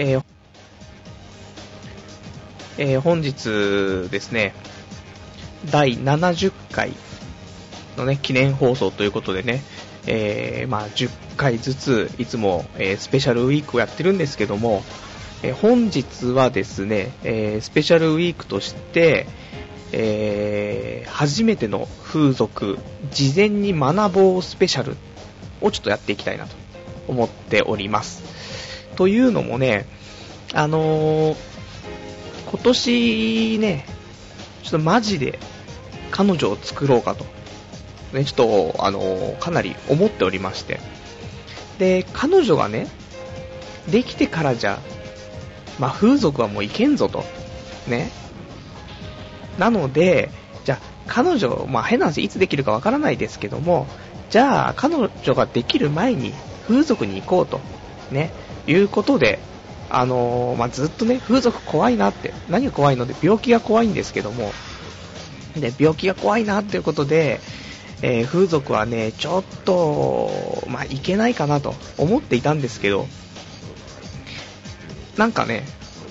えーえー本日ですね、第70回のね、記念放送ということでね、えーまあ、10回ずつ、いつも、えースペシャルウィークをやってるんですけども、えー本日はですね、えスペシャルウィークとして、え初めての風俗、事前に学ぼうスペシャルをちょっとやっていきたいなと思っております。というのもね、あのー今年ね、ちょっとマジで彼女を作ろうかと、ね、ちょっと、あのーかなり思っておりまして。で、彼女がね、できてからじゃ、まあ、風俗はもういけんぞと。ね。なので、じゃ、彼女、まあ、変な話、いつできるかわからないですけども、じゃあ、彼女ができる前に風俗に行こうと、ね、いうことで、あのまあ、ずっとね、風俗怖いなって、何が怖いので、病気が怖いんですけども、で、病気が怖いなっていうことで、えー風俗はね、ちょっと、まあ、いけないかなと思っていたんですけど、なんかね、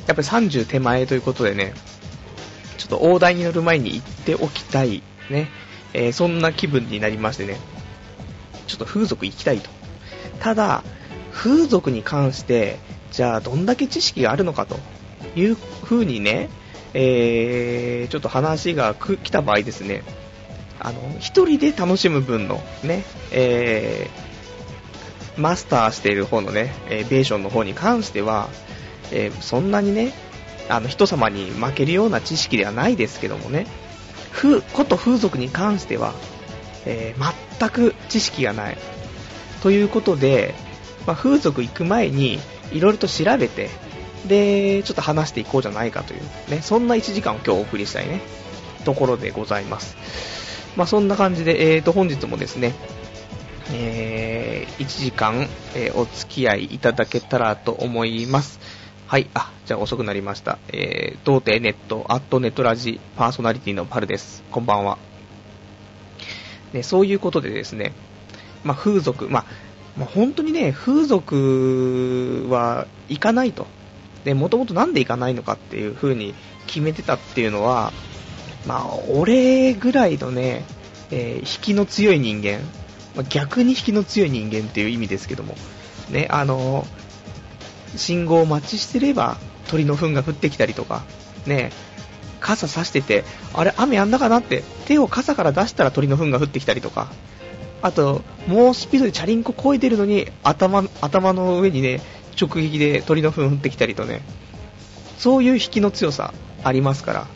やっぱり30手前ということでね、ちょっと大台に乗る前に行っておきたい、ね、えーそんな気分になりましてね、ちょっと風俗行きたいと。ただ、風俗に関して、じゃあどんだけ知識があるのかという風にね、えーちょっと話が来た場合ですね、あの、一人で楽しむ分のね、えーマスターしている方のね、えーベーションの方に関しては、えーそんなにね、あの、人様に負けるような知識ではないですけどもね、風、こと風俗に関しては、えー全く知識がない。ということで、まあ、風俗行く前に、いろいろと調べて、で、ちょっと話していこうじゃないかという、ね、そんな1時間を今日お送りしたいね、ところでございます。まあ、そんな感じで、えーと、本日もですね、えー1時間、えーお付き合いいただけたらと思います。はい、あ、じゃあ遅くなりました。えー、童貞ネット、アットネットラジパーソナリティのパルです。こんばんは。ね、そういうことでですね、まあ、風俗、まあ、まあ、本当にね、風俗は行かないと。で、もともとなんで行かないのかっていう風に決めてたっていうのは、まあ、俺ぐらいのね、えー引きの強い人間、まあ逆に引きの強い人間っていう意味ですけども、ね、あの信号を待ちしてれば鳥の糞が降ってきたりとか、ね、傘差してて、あれ、雨やんだかなって、手を傘から出したら鳥の糞が降ってきたりとか、あと、猛スピードでチャリンコ漕いでるのに、頭、頭の上にね、直撃で鳥の糞降ってきたりとね、そういう引きの強さありますから。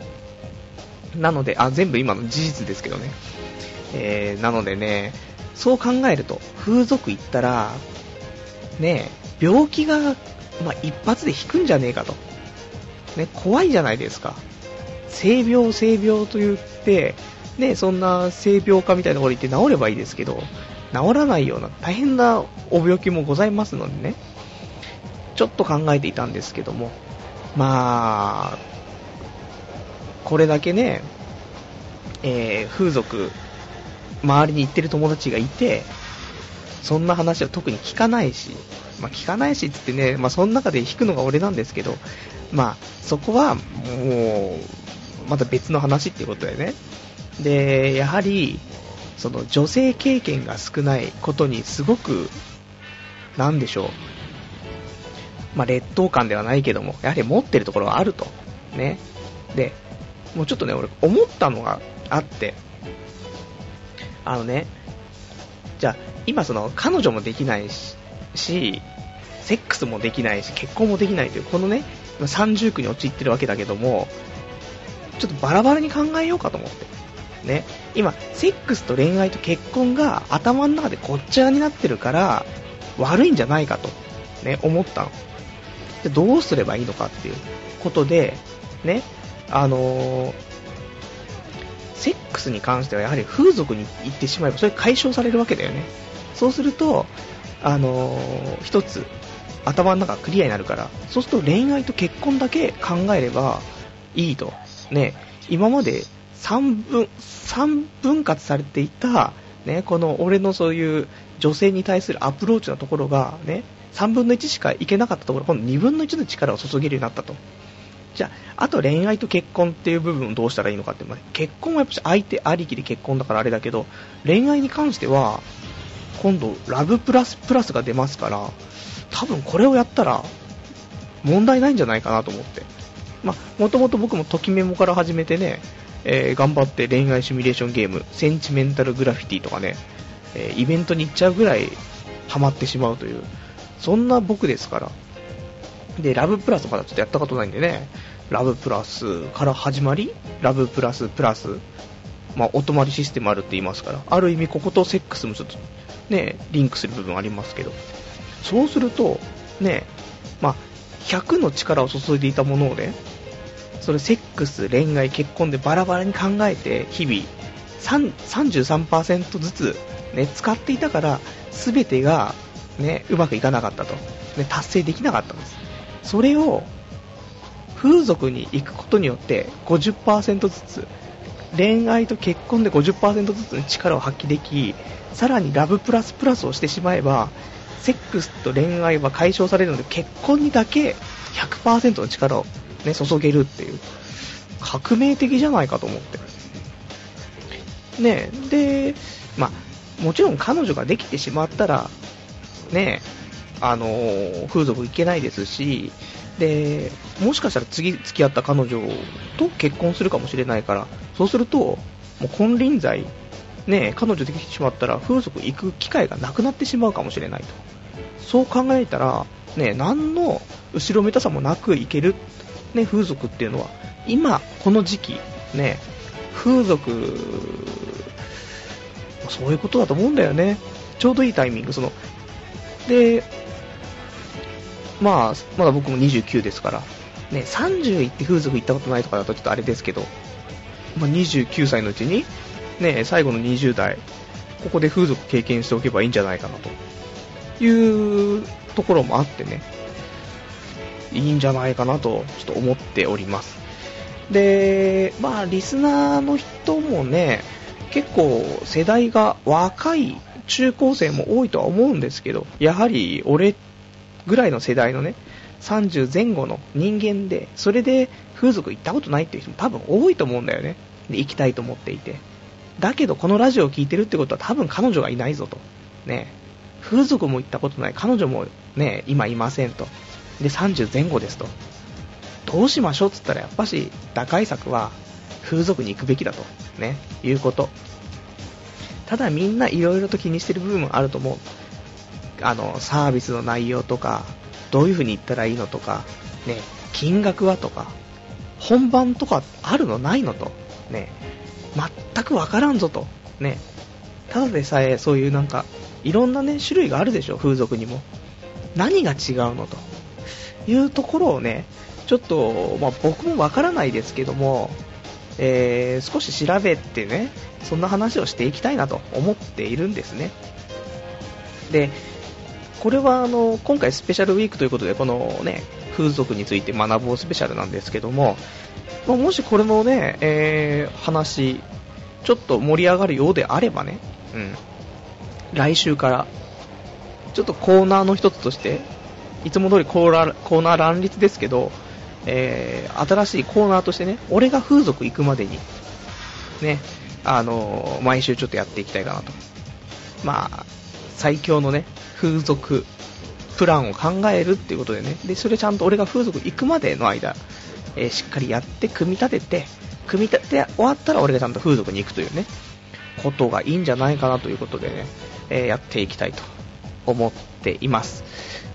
なので、あ、全部今の事実ですけどね。えー、なのでね、そう考えると、風俗行ったら、ね、病気が、まあ、一発で引くんじゃねえかと。ね、怖いじゃないですか。性病、性病と言って、ね、そんな性病科みたいなところに行って治ればいいですけど、治らないような大変なお病気もございますのでね、ちょっと考えていたんですけども、まあ、これだけね、えー風俗、周りに行ってる友達がいて、そんな話は特に聞かないし、まあ、聞かないしって言ってね、まあ、その中で弾くのが俺なんですけど、まあ、そこはもう、また別の話っていうことでね。で、やはり、その女性経験が少ないことにすごく、なんでしょう。まあ、劣等感ではないけども、やはり持ってるところがあると。ね。で、もうちょっとね、俺思ったのがあって、あのね、じゃあ、今その、彼女もできないし、セックスもできないし、結婚もできないという、このね、三重苦に陥ってるわけだけども、ちょっとバラバラに考えようかと思って。ね。今、セックスと恋愛と結婚が頭の中でごっちゃになってるから、悪いんじゃないかと、ね、思ったの。で、どうすればいいのかっていうことで、ね、あのーセックスに関してはやはり風俗に行ってしまえば、それ解消されるわけだよね。そうすると、あのー一つ、頭の中クリアになるから、そうすると恋愛と結婚だけ考えればいいと。ね、今まで三分、三分割されていた、ね、この俺のそういう女性に対するアプローチのところが、ね、3分の1しかいけなかったところ、今度2分の1の力を注げるようになったと。じゃあ、あと恋愛と結婚っていう部分をどうしたらいいのかって、まあ、結婚はやっぱ相手ありきで結婚だからあれだけど、恋愛に関しては、今度、ラブプラスプラスが出ますから、多分これをやったら、問題ないんじゃないかなと思って。まあ、もともと僕もときメモから始めてね、えー、頑張って恋愛シミュレーションゲーム、センチメンタルグラフィティとかね、えー、イベントに行っちゃうぐらいハマってしまうという、そんな僕ですから。で、ラブプラスとかちょっとやったことないんでね、ラブプラスから始まり、ラブプラスプラス、まあ、お泊まりシステムあるって言いますから、ある意味こことセックスもちょっとね、リンクする部分ありますけど、そうすると、ね、まあ、100の力を注いでいたものをね、それセックス、恋愛、結婚でバラバラに考えて、日々、33%ずつ、ね、使っていたから、全てが、ね、うまくいかなかったと、ね、達成できなかったんです。それを、風俗に行くことによって50%ずつ、恋愛と結婚で50%ずつの力を発揮でき、さらにラブプラスプラスをしてしまえば、セックスと恋愛は解消されるので、結婚にだけ100%の力を、ね、注げるっていう、革命的じゃないかと思って。ねで、まあ、もちろん彼女ができてしまったら、ねあの、風俗行けないですし、で、もしかしたら次付き合った彼女と結婚するかもしれないから、そうすると、もう金輪際、ね、彼女できてしまったら風俗行く機会がなくなってしまうかもしれないと。そう考えたら、ね、何の後ろめたさもなく行ける、ね、風俗っていうのは、今、この時期、ね、風俗、そういうことだと思うんだよね。ちょうどいいタイミング、その、で、まあ、まだ僕も29ですから、ね、30行って風俗行ったことないとかだとちょっとあれですけど、まあ、29歳のうちに、ね、最後の20代、ここで風俗経験しておけばいいんじゃないかなというところもあってね、いいんじゃないかなとちょっと思っております。で、まあ、リスナーの人もね、結構世代が若い中高生も多いとは思うんですけど、やはり俺ぐらいの世代のね、30前後の人間で、それで風俗行ったことないっていう人も多分多いと思うんだよね。で、行きたいと思っていて。だけど、このラジオを聴いてるってことは多分彼女がいないぞと。ね。風俗も行ったことない。彼女もね、今いませんと。で、30前後ですと。どうしましょうって言ったら、やっぱし、打開策は、風俗に行くべきだと。ね。いうこと。ただみんないろいろと気にしてる部分もあると思う。あの、サービスの内容とか、どういう風に言ったらいいのとか、ね、金額はとか、本番とかあるのないのと、ね、全くわからんぞと、ね、ただでさえそういうなんか、いろんなね、種類があるでしょ、風俗にも。何が違うのというところをね、ちょっと、まあ、僕もわからないですけども、えー、少し調べてね、そんな話をしていきたいなと思っているんですね。で、これはあの今回スペシャルウィークということでこのね風俗について学ぼうスペシャルなんですけども、まもしこれのね、えー、話ちょっと盛り上がるようであればね、うん、来週からちょっとコーナーの一つとしていつも通りコーナーコーナー乱立ですけど、えー、新しいコーナーとしてね俺が風俗行くまでにねあのー、毎週ちょっとやっていきたいかなと。まあ最強のね風俗プランを考えるっていうことでね、で、それちゃんと俺が風俗行くまでの間、えー、しっかりやって組み立てて、組み立て終わったら俺がちゃんと風俗に行くというね、ことがいいんじゃないかなということでね、えー、やっていきたいと。思っています。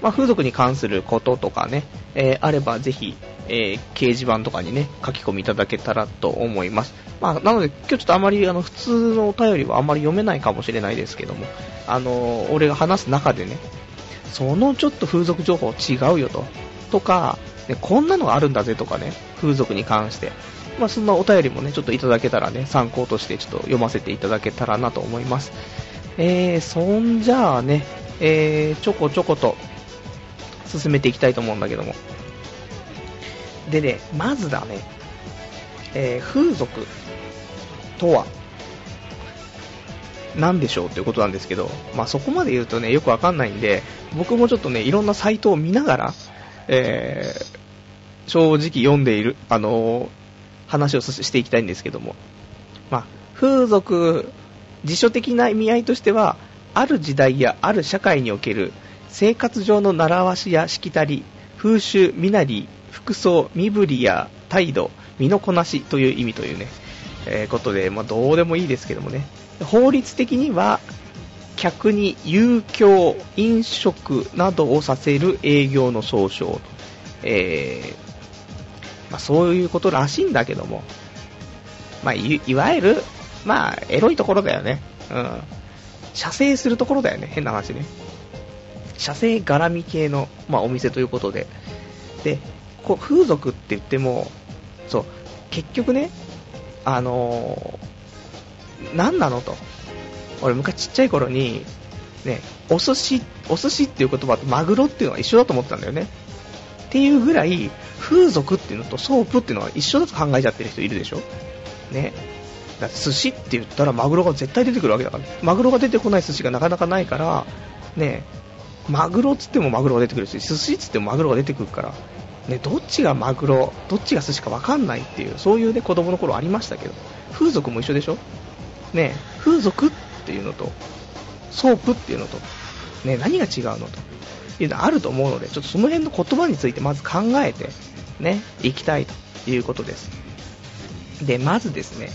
まあ、風俗に関することとかね、えー、あればぜひ、えー、掲示板とかにね、書き込みいただけたらと思います。まあ、なので、今日ちょっとあまり、あの、普通のお便りはあまり読めないかもしれないですけども、あのー、俺が話す中でね、そのちょっと風俗情報違うよと、とか、ね、こんなのがあるんだぜとかね、風俗に関して。まあ、そんなお便りもね、ちょっといただけたらね、参考としてちょっと読ませていただけたらなと思います。えー、そんじゃあね、えー、ちょこちょこと進めていきたいと思うんだけども。でね、まずだね、えー、風俗とは、なんでしょうということなんですけど、まあそこまで言うとね、よくわかんないんで、僕もちょっとね、いろんなサイトを見ながら、えー、正直読んでいる、あのー、話をしていきたいんですけども、まあ、風俗、辞書的な意味合いとしては、ある時代やある社会における生活上の習わしやしきたり、風習、身なり、服装、身振りや態度、身のこなしという意味というね、えー、ことで、まあ、どうでもいいですけどもね。法律的には、客に遊興、飲食などをさせる営業の総称。えー、まあ、そういうことらしいんだけども、まあ、いいわゆる、まあ、エロいところだよね。うん。射精するところだよね。変な話ね。射精絡み系の、まあ、お店ということで。で、こう風俗って言っても、そう、結局ね、あのー、何なのと。俺昔ちっちゃい頃に、ね、お寿司、お寿司っていう言葉とマグロっていうのは一緒だと思ってたんだよね。っていうぐらい、風俗っていうのとソープっていうのは一緒だと考えちゃってる人いるでしょね。だ寿司って言ったらマグロが絶対出てくるわけだから、マグロが出てこない寿司がなかなかないから、ね、マグロっつってもマグロが出てくるし、寿司っつってもマグロが出てくるから、ね、どっちがマグロ、どっちが寿司か分かんないっていう、そういうね、子供の頃ありましたけど、風俗も一緒でしょ？ね、風俗っていうのと、ソープっていうのと、ね、何が違うのというのあると思うので、ちょっとその辺の言葉についてまず考えて、ね、いきたいということです。で、まずですね、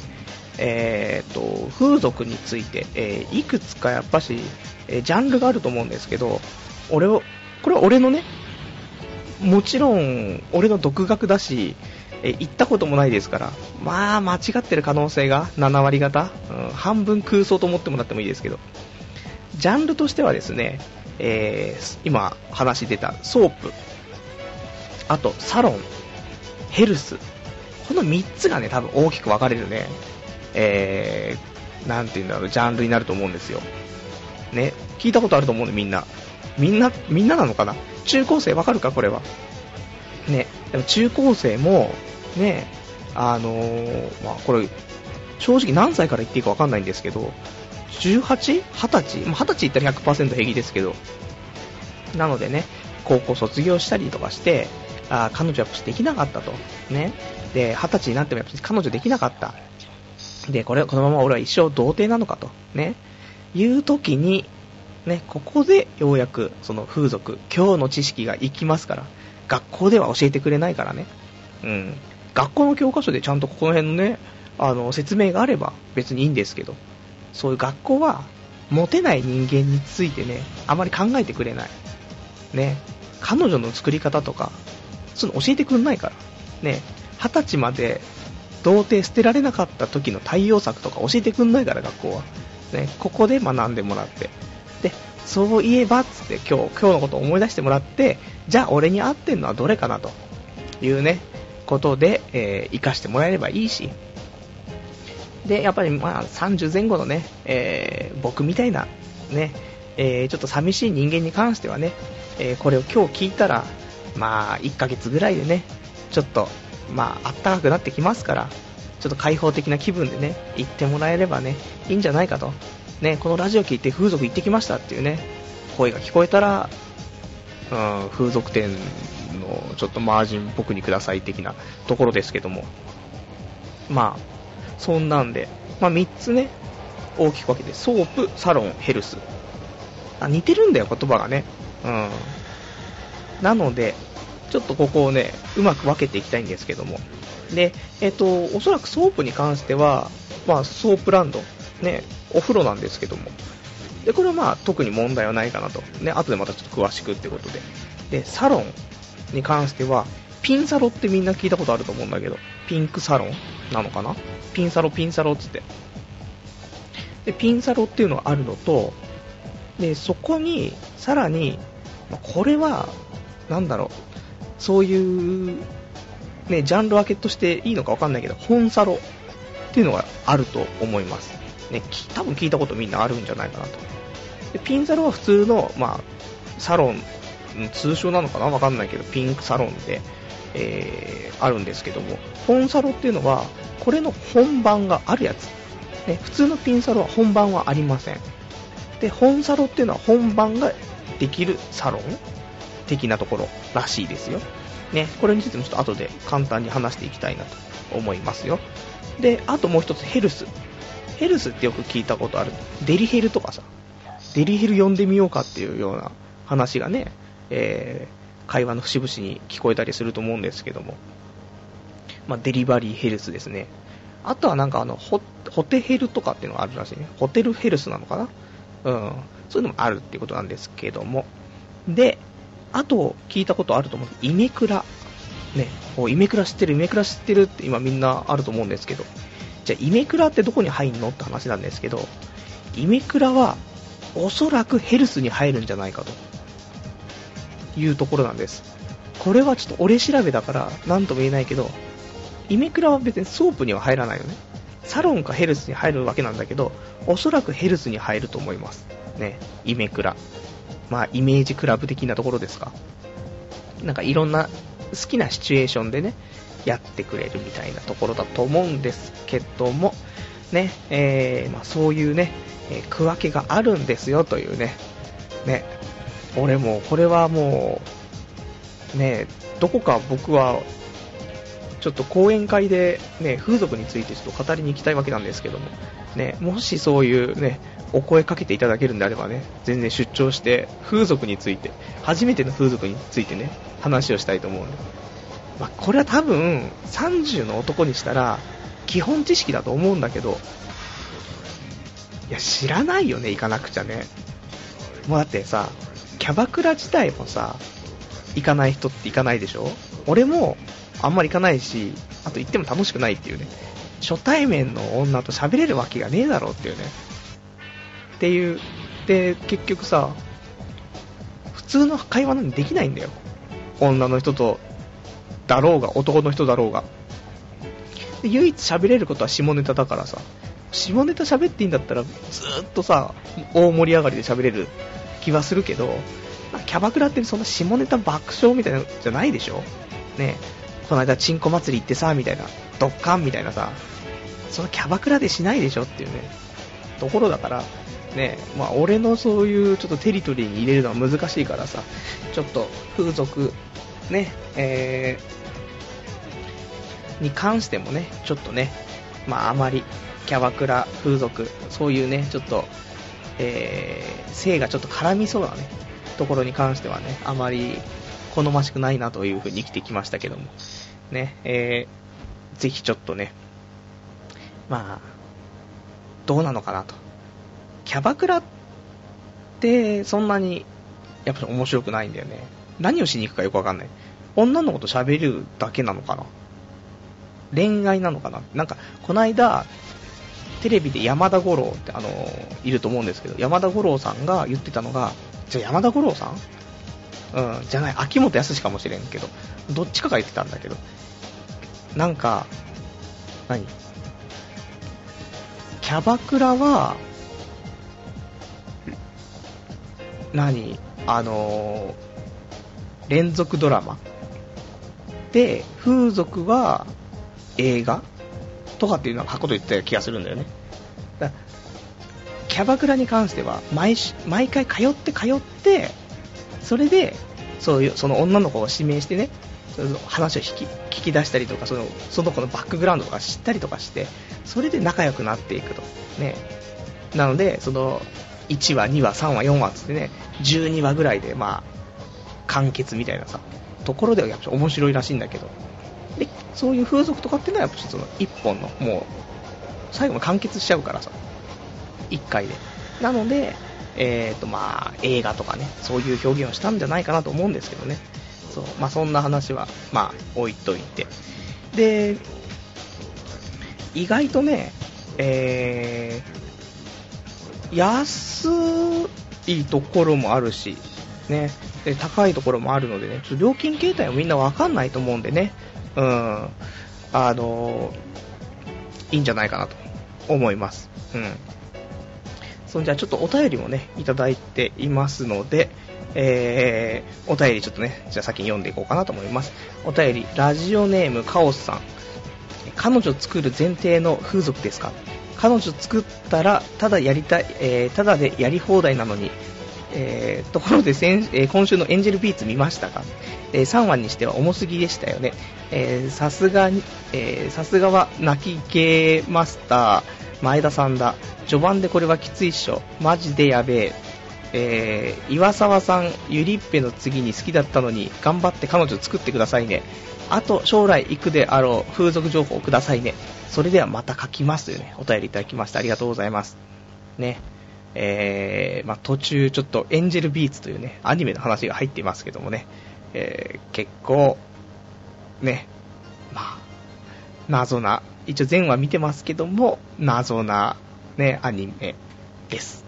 えーと、風俗について、えー、いくつかやっぱし、えー、ジャンルがあると思うんですけど、俺を、これは俺のね、もちろん、俺の独学だし、え行ったこともないですから、まあ、間違ってる可能性が7割方、うん、半分空想と思ってもらってもいいですけど、ジャンルとしてはですね、えー、今話出たソープ、あとサロン、ヘルス、この3つがね、多分大きく分かれるね、えー、なんて言うんだろう、ジャンルになると思うんですよ。ね、聞いたことあると思うね、みんな。みんな、みんななのかな？中高生わかるか？これは。ね、でも中高生も、ね、あのー、まあ、これ、正直何歳から言っていいかわかんないんですけど、18?20 歳？まあ、20歳言ったら100%平気ですけど、なのでね、高校卒業したりとかして、あ彼女はやっぱできなかったと。ね。で、20歳になってもやっぱり彼女できなかった。で、これ、このまま俺は一生童貞なのかと。ね。いう時に、ね、ここでようやくその風俗、今日の知識が生きますから、学校では教えてくれないからね、うん、学校の教科書でちゃんとここの辺のね、あの説明があれば別にいいんですけど、そういう学校はモテない人間についてね、あまり考えてくれない。ね、彼女の作り方とか、そういうの教えてくんないから。ね、二十歳まで童貞捨てられなかった時の対応策とか教えてくんないから、学校は。ね、ここで学んでもらって。で、そういえばっ、つって今日、今日のことを思い出してもらって、じゃあ俺に合ってんのはどれかなというね、ことで、えー、活かしてもらえればいいし、で、やっぱりまあ30前後のね、えー、僕みたいなね、えー、ちょっと寂しい人間に関してはね、え、これを今日聞いたら、まあ1ヶ月ぐらいでね、ちょっと、まああったかくなってきますから、ちょっと開放的な気分でね、行ってもらえればね、いいんじゃないかとね、このラジオ聞いて風俗行ってきましたっていうね、声が聞こえたら、うん、風俗店のちょっとマージン僕にください的なところですけども、まあ、そんなんで、まあ3つね、大きく分けて、ソープ、サロン、ヘルス。あ、似てるんだよ、言葉がね。うん。なので、ちょっとここをね、うまく分けていきたいんですけども。で、えっ、と、おそらくソープに関しては、まあ、ソープランド、ね、お風呂なんですけども。で、これはまあ特に問題はないかなと。ね、後でまたちょっと詳しくってことで。で、サロンに関しては、ピンサロってみんな聞いたことあると思うんだけど、ピンクサロンなのかな？ピンサロ、ピンサロっつって。で、ピンサロっていうのがあるのと、で、そこに、さらに、これは、なんだろう、そういう、ね、ジャンル分けとしていいのかわかんないけど、本サロっていうのがあると思います。ね、多分聞いたことみんなあるんじゃないかなと。でピンサロは普通の、まあ、サロン、通称なのかな？わかんないけど、ピンクサロンで、えー、あるんですけども、本サロっていうのは、これの本番があるやつ。ね、普通のピンサロは本番はありません。で、本サロっていうのは本番ができるサロン的なところらしいですよ。ね、これについてもちょっと後で簡単に話していきたいなと思いますよ。で、あともう一つヘルス。ヘルスってよく聞いたことある。デリヘルとかさ、デリヘル呼んでみようかっていうような話がね、えー、会話の節々に聞こえたりすると思うんですけども。まあ、デリバリーヘルスですね。あとはなんかあの、ホホテヘルとかっていうのがあるらしいね。ホテルヘルスなのかな？うん。そういうのもあるっていうことなんですけども。で、あと聞いたことあると思う。イメクラ。ね、イメクラ知ってる、イメクラ知ってるって今みんなあると思うんですけど。じゃあイメクラってどこに入んのって話なんですけど、イメクラはおそらくヘルスに入るんじゃないかというところなんです。これはちょっと俺調べだから何とも言えないけど、イメクラは別にソープには入らないよね。サロンかヘルスに入るわけなんだけど、おそらくヘルスに入ると思います。ね、イメクラ。まあ、イメージクラブ的なところですか？なんかいろんな好きなシチュエーションでね、やってくれるみたいなところだと思うんですけども、ね、えー、まあ、そういうね、えー、区分けがあるんですよというね、ね、俺もこれはもう、ね、どこか僕はちょっと講演会で、ね、風俗についてちょっと語りに行きたいわけなんですけども、ね、もしそういうね、お声かけていただけるんであればね、全然出張して風俗について、初めての風俗についてね、話をしたいと思うんで。まあ、これは多分、30の男にしたら、基本知識だと思うんだけど、いや、知らないよね、行かなくちゃね。もうだってさ、キャバクラ自体もさ、行かない人って行かないでしょ俺もあんまり行かないし、あと行っても楽しくないっていうね。初対面の女と喋れるわけがねえだろうっていうね。っていう。で、結局さ、普通の会話なんてできないんだよ。女の人と、だろうが、男の人だろうが。唯一喋れることは下ネタだからさ、下ネタ喋っていいんだったら、ずっとさ、大盛り上がりで喋れる気はするけど、キャバクラってそんな下ネタ爆笑みたいなのじゃないでしょねこの間チンコ祭り行ってさ、みたいな、ドッカンみたいなさ、そのキャバクラでしないでしょっていうね、ところだから、ね、まあ俺のそういうちょっとテリトリーに入れるのは難しいからさ、ちょっと風俗、ね、えー、に関してもね、ちょっとね、まああまりキャバクラ、風俗、そういうね、ちょっと、えー、性がちょっと絡みそうなね、ところに関してはね、あまり好ましくないなというふうに生きてきましたけども、ね、えー、ぜひちょっとね、まあ、どうなのかなと。キャバクラって、そんなに、やっぱ面白くないんだよね。何をしに行くかよくわかんない。女の子と喋るだけなのかな。恋愛なのかな。なんか、この間、テレビで山田五郎って、あのいると思うんですけど、山田五郎さんが言ってたのが、じゃあ山田五郎さん？うん、じゃない、秋元康かもしれんけど、どっちかが言ってたんだけど、なんか、何？キャバクラは、何？あのー、連続ドラマで、風俗は映画とかっていうのは過去と言った気がするんだよね。だキャバクラに関しては毎、毎回通って通って、それで、そういう、その女の子を指名してね、その話を引き聞き出したりとかその、その子のバックグラウンドとか知ったりとかして、それで仲良くなっていくと。ね。なので、その、1話、2話、3話、4話つってね、12話ぐらいで、まあ、完結みたいなさ、ところではやっぱ面白いらしいんだけど、で、そういう風俗とかっていうのはやっぱその1本の、もう、最後まで完結しちゃうからさ、1回で。なので、えーとまあ、映画とかね、そういう表現をしたんじゃないかなと思うんですけどね。そうまあ、そんな話は、まあ、置いといて。で、意外とね、えー、安いところもあるし、ね、で高いところもあるのでね、ちょっと料金形態はみんなわかんないと思うんでね、うん、あのいいんじゃないかなと思います。うん。そんじゃちょっとお便りもね、いただいていますので、えー、お便りちょっとね、じゃあ先に読んでいこうかなと思います。お便り、ラジオネームカオスさん。彼女作る前提の風俗ですか？彼女作ったら、ただやりたい、えー、ただでやり放題なのに、えー、ところで先、えー、今週のエンジェルビーツ見ましたか、えー、3話にしては重すぎでしたよね。さすがに、さすがは泣き系マスター、前田さんだ。序盤でこれはきついっしょ。マジでやべえ。えー、岩沢さん、ゆりっぺの次に好きだったのに、頑張って彼女作ってくださいね。あと、将来行くであろう風俗情報をくださいね。それではまた書きますというね、お便りいただきました。ありがとうございます。ね。えー、まあ、途中ちょっとエンジェルビーツというね、アニメの話が入っていますけどもね、えー、結構、ね、まあ、謎な、一応前話見てますけども、謎な、ね、アニメです。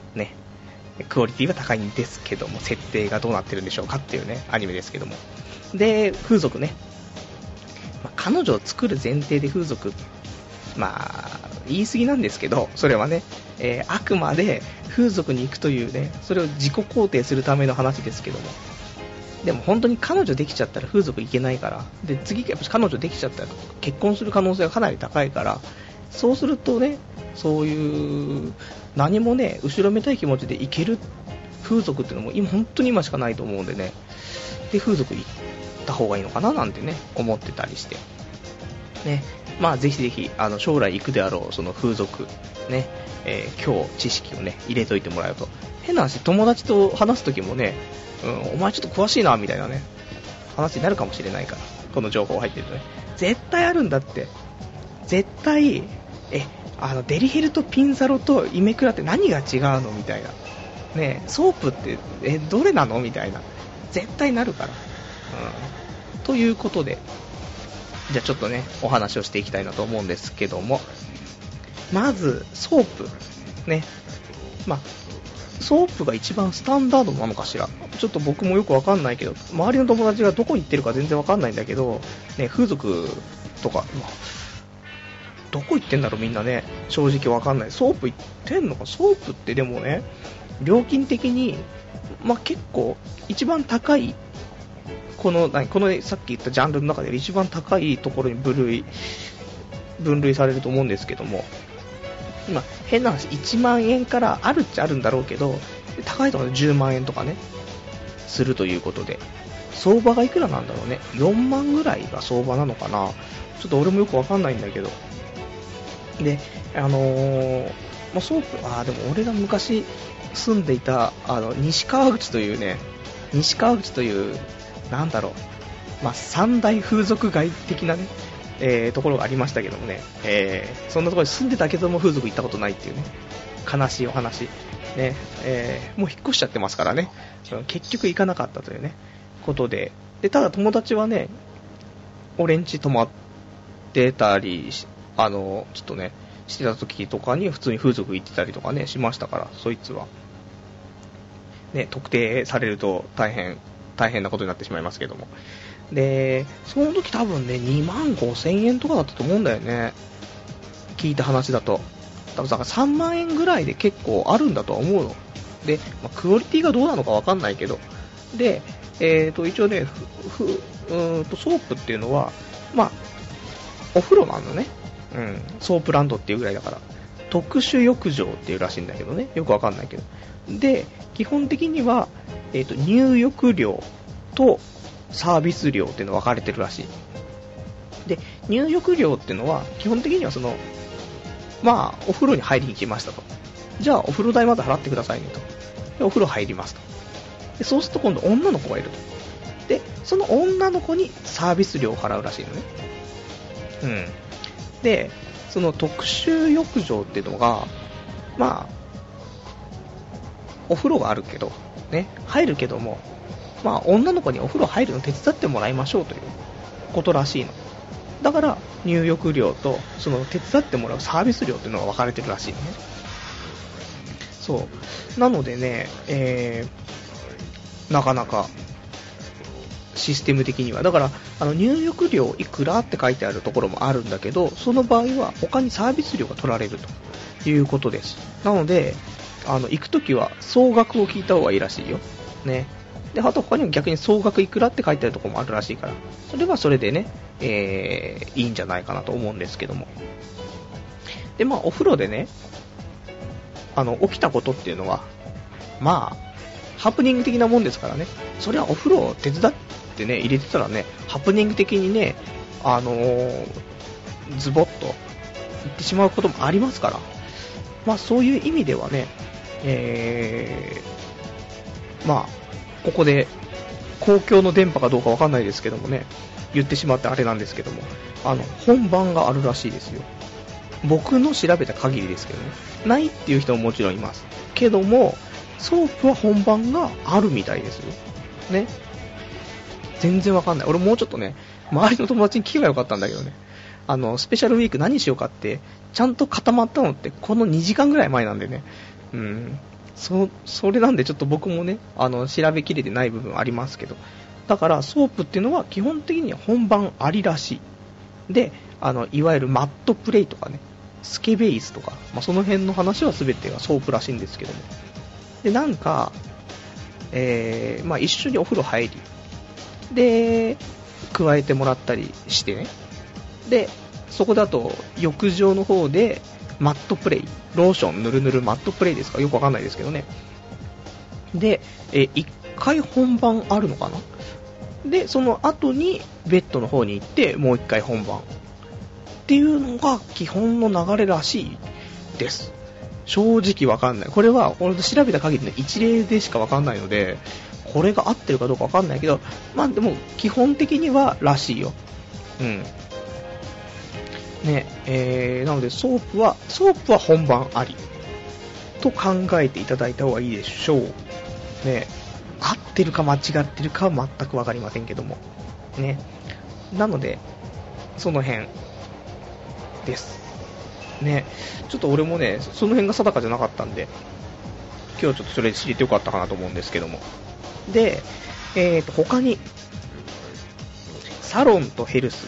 クオリティは高いんですけども、設定がどうなってるんでしょうかっていうね、アニメですけども。で、風俗ね。まあ、彼女を作る前提で風俗、まあ、言い過ぎなんですけど、それはね、えー、あくまで風俗に行くというね、それを自己肯定するための話ですけども。でも本当に彼女できちゃったら風俗行けないから、で、次、やっぱ彼女できちゃったら結婚する可能性がかなり高いから、そうするとね、そういう、何もね、後ろめたい気持ちで行ける風俗っていうのも今、本当に今しかないと思うんでね、で、風俗行った方がいいのかななんてね、思ってたりして。ね、まあぜひぜひ、あの、将来行くであろう、その風俗、ね、えー、今日知識をね、入れといてもらうと。変な話、友達と話すときもね、うん、お前ちょっと詳しいな、みたいなね、話になるかもしれないから、この情報入ってるとね。絶対あるんだって。絶対、え、あの、デリヘルとピンザロとイメクラって何が違うのみたいな。ねソープって、え、どれなの？みたいな。絶対なるから。うん。ということで、じゃあちょっとね、お話をしていきたいなと思うんですけども、まず、ソープ。ね。まあ、ソープが一番スタンダードなのかしら。ちょっと僕もよくわかんないけど、周りの友達がどこ行ってるか全然わかんないんだけど、ね、風俗とか、まあ、どこ行ってんだろうみんなね、正直わかんない。ソープ行ってんのか？ソープってでもね、料金的に、まあ、結構一番高い、この、何、このさっき言ったジャンルの中で一番高いところに分類、分類されると思うんですけども、まあ、変な話、1万円からあるっちゃあるんだろうけど、高いところで10万円とかね、するということで、相場がいくらなんだろうね、4万ぐらいが相場なのかな、ちょっと俺もよくわかんないんだけど、で、あのー、まあ、ソープ、あでも俺が昔住んでいた、あの、西川口というね、西川口という、なんだろう、まあ、三大風俗街的なね、えー、ところがありましたけどもね、えー、そんなところに住んでたけども風俗行ったことないっていうね、悲しいお話。ね、えー、もう引っ越しちゃってますからね、結局行かなかったというね、ことで、で、ただ友達はね、俺ん家泊まってたり、あの、ちょっとね、してた時とかに普通に風俗行ってたりとかね、しましたから、そいつは。ね、特定されると大変、大変なことになってしまいますけども。で、その時多分ね、2万5千円とかだったと思うんだよね。聞いた話だと。多分だから3万円ぐらいで結構あるんだとは思うの。で、まあ、クオリティがどうなのかわかんないけど。で、えーと、一応ね、ふ、うんと、ソープっていうのは、まあ、お風呂なのね。うん、ソープランドっていうぐらいだから。特殊浴場っていうらしいんだけどね。よくわかんないけど。で、基本的には、えーと、入浴料とサービス料っていうの分かれてるらしい。で、入浴料っていうのは、基本的にはその、まあ、お風呂に入りに来ましたと。じゃあ、お風呂代まず払ってくださいねと。で、お風呂入りますと。で、そうすると今度女の子がいると。で、その女の子にサービス料を払うらしいのね。うん。で、その特殊浴場っていうのが、まあ、お風呂があるけど、ね、入るけども、まあ、女の子にお風呂入るの手伝ってもらいましょうということらしいの。だから、入浴料と、その手伝ってもらうサービス料っていうのが分かれてるらしいね。そう。なのでね、えー、なかなか、システム的には。だから、あの入浴料いくらって書いてあるところもあるんだけど、その場合は他にサービス料が取られるということです。なので、あの、行くときは総額を聞いた方がいいらしいよ。ね。で、あと他にも逆に総額いくらって書いてあるところもあるらしいから、それはそれでね、えー、いいんじゃないかなと思うんですけども。で、まあ、お風呂でね、あの、起きたことっていうのは、まあ、ハプニング的なもんですからね。それはお風呂を手伝ってね、入れてたらね、ハプニング的にね、あのー、ズボッと行ってしまうこともありますから。まあ、そういう意味ではね、えー、まあ、ここで公共の電波かどうかわかんないですけどもね、言ってしまってあれなんですけども、あの、本番があるらしいですよ。僕の調べた限りですけどね。ないっていう人ももちろんいます。けども、ソープは本番があるみたいですよ。ね。全然わかんない。俺もうちょっとね、周りの友達に聞けばよかったんだけどね。あの、スペシャルウィーク何しようかって、ちゃんと固まったのってこの2時間ぐらい前なんでね。うん。そ、それなんでちょっと僕もね、あの、調べきれてない部分ありますけど。だから、ソープっていうのは基本的には本番ありらしい。で、あの、いわゆるマットプレイとかね、スケベ椅子とか、まあ、その辺の話は全てがソープらしいんですけども。で、なんか、えー、まあ、一緒にお風呂入り、で、加えてもらったりしてね。で、そこだと、浴場の方で、マットプレイ、ローションぬるぬるマットプレイですか？よくわかんないですけどね。で、えー、1回本番あるのかな？で、その後にベッドの方に行って、もう1回本番。っていうのが基本の流れらしいです。正直わかんない。これは、俺調べた限りの一例でしかわかんないので、これが合ってるかどうかわかんないけど、まあでも、基本的にはらしいよ。うん。ね、えー、なのでソープは、ソープは本番あり。と考えていただいた方がいいでしょう。ね、合ってるか間違ってるかは全くわかりませんけども。ね。なので、その辺です。ね。ちょっと俺もね、その辺が定かじゃなかったんで、今日ちょっとそれ知れてよかったかなと思うんですけども。で、えーと、他に、サロンとヘルス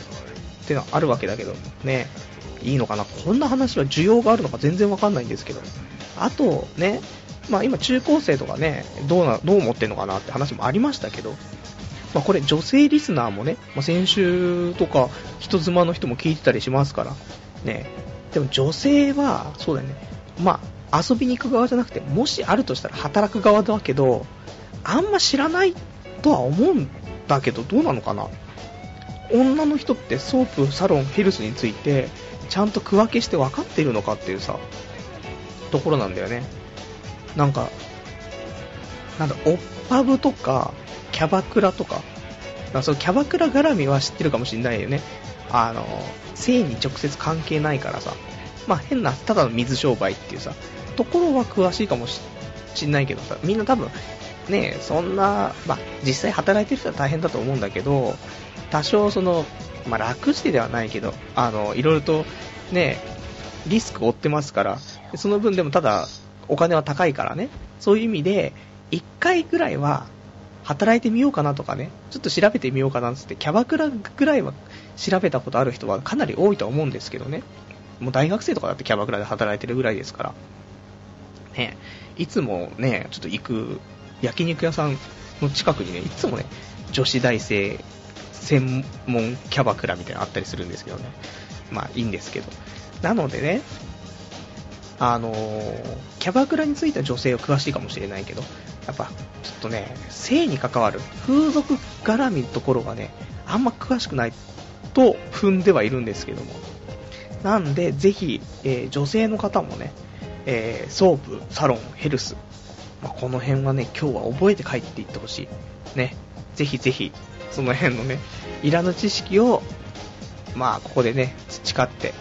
っていうのはあるわけだけど、ね、いいのかな？こんな話は需要があるのか全然わかんないんですけど。あと、ね、まあ今中高生とかね、どうな、どう思ってんのかなって話もありましたけど、まあこれ女性リスナーもね、まあ、先週とか人妻の人も聞いてたりしますから、ね、でも女性は、そうだよね、まあ遊びに行く側じゃなくて、もしあるとしたら働く側だけど、あんま知らないとは思うんだけど、どうなのかな？女の人ってソープ、サロン、ヘルスについて、ちゃんと区分けして分かっているのかっていうさ、ところなんだよね。なんか、なんだ、オッパブとか、キャバクラとか、かそのキャバクラ絡みは知ってるかもしんないよね。あの、性に直接関係ないからさ、まあ変な、ただの水商売っていうさ、ところは詳しいかもしんないけどさ、みんな多分、ねそんな、まあ実際働いてる人は大変だと思うんだけど、多少その、まあ、楽してではないけど、あの、いろいろとね、リスクを負ってますから、その分でもただ、お金は高いからね、そういう意味で、1回ぐらいは働いてみようかなとかね、ちょっと調べてみようかなって、キャバクラぐらいは調べたことある人はかなり多いと思うんですけどね、もう大学生とかだってキャバクラで働いてるぐらいですから、ね、いつもね、ちょっと行く焼肉屋さんの近くにね、いつもね、女子大生専門キャバクラみたいなのあったりするんですけどね。まあいいんですけど。なのでね、あのー、キャバクラについては女性は詳しいかもしれないけど、やっぱ、ちょっとね、性に関わる風俗絡みのところがね、あんま詳しくないと踏んではいるんですけども。なんで、ぜひ、えー、女性の方もね、えー、ソープ、サロン、ヘルス、まあ、この辺はね、今日は覚えて帰っていってほしい。ね、ぜひぜひ、その辺のね、いらぬ知識を、まあ、ここでね、培って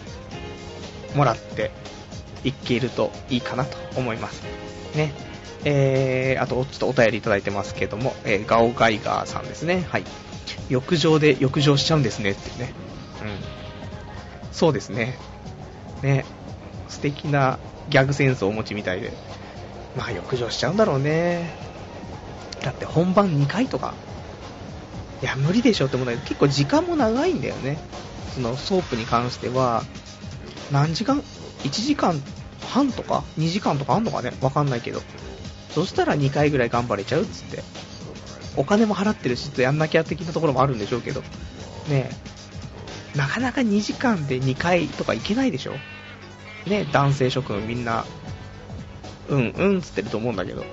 もらっていけるといいかなと思います。ね。えー、あと、ちょっとお便りいただいてますけども、えー、ガオガイガーさんですね。はい。浴場で浴場しちゃうんですねってね。うん。そうですね。ね。素敵なギャグセンスをお持ちみたいで。まあ、欲情しちゃうんだろうね。だって本番2回とかいや、無理でしょって思うんだけど、結構時間も長いんだよね。そのソープに関しては、何時間 ?1 時間半とか ?2 時間とかあんのかね？わかんないけど。そしたら2回ぐらい頑張れちゃうっつって。お金も払ってるし、ちょっとやんなきゃ的なところもあるんでしょうけど。ねえ。なかなか2時間で2回とかいけないでしょね、男性諸君みんな、うんうんつってると思うんだけど、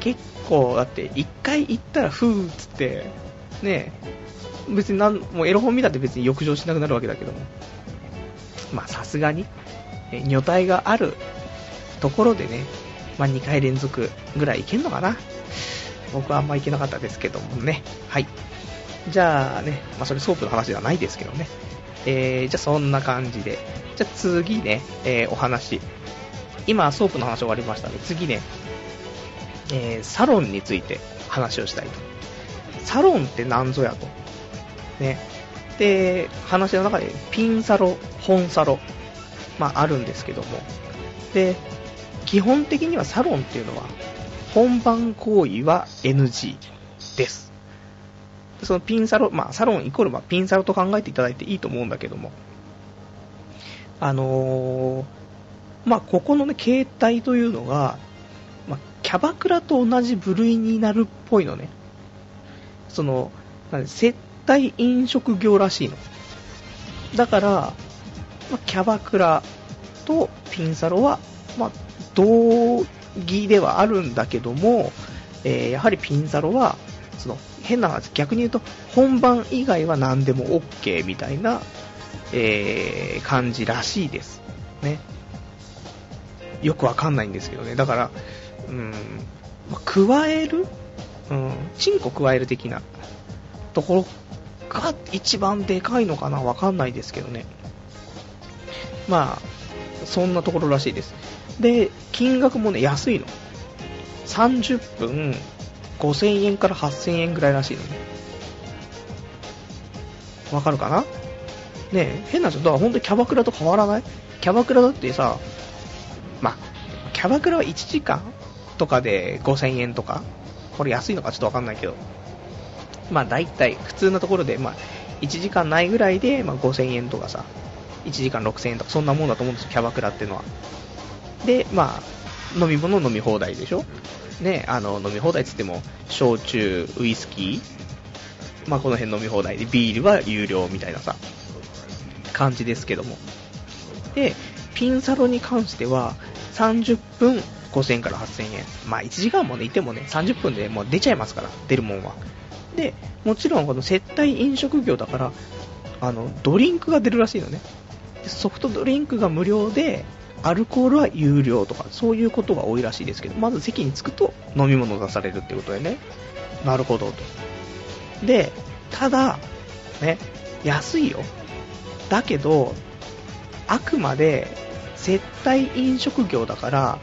結構、だって一回行ったらふーっつって、ね、別になんもうエロ本見たって別に欲情しなくなるわけだけども、まあさすがに、女体があるところでね、まあ2回連続ぐらいいけんのかな。僕はあんまいけなかったですけどもね。はい。じゃあね、まあそれソープの話ではないですけどね。えー、じゃあそんな感じで。じゃあ次ね、えー、お話。今、ソープの話終わりましたね。次ね、えー、サロンについて話をしたいと。サロンって何ぞやと。ね。で、話の中でピンサロ、本サロ、まああるんですけども。で、基本的にはサロンっていうのは、本番行為は NG です。そのピンサロ、まあサロンイコールまピンサロと考えていただいていいと思うんだけども、あのー、まあここのね、形態というのが、まあ、キャバクラと同じ部類になるっぽいのね。その、接待飲食業らしいの。だから、まあ、キャバクラとピンサロは、まあ、同義ではあるんだけども、えー、やはりピンサロは、その、変な話、逆に言うと、本番以外は何でも OK みたいな、えー、感じらしいです。ね。よくわかんないんですけどね。だから、うん、ま、加える？うん、チンコ加える的なところが一番でかいのかな？わかんないですけどね。まあ、そんなところらしいです。で、金額もね、安いの。30分5000円から8000円ぐらいらしいのね。わかるかな？ねえ変な人、だから本当にキャバクラと変わらない？キャバクラだってさ、まあ、キャバクラは1時間とかで5000円とか、これ安いのかちょっとわかんないけど、まあ大体普通のところで、まあ1時間ないぐらいで、まあ、5000円とかさ、1時間6000円とかそんなもんだと思うんですよ、キャバクラっていうのは。で、まあ、飲み物飲み放題でしょ？ね、あの、飲み放題って言っても、焼酎、ウイスキー、まあこの辺飲み放題で、ビールは有料みたいなさ、感じですけども。で、ピンサロに関しては、30分5000円から8000円。まあ1時間もね、いてもね、30分でもう出ちゃいますから、出るもんは。で、もちろんこの接待飲食業だから、あの、ドリンクが出るらしいのね。ソフトドリンクが無料で、アルコールは有料とか、そういうことが多いらしいですけど、まず席に着くと飲み物を出されるってことでね。なるほどと。で、ただ、ね、安いよ。だけど、あくまで接待飲食業だから、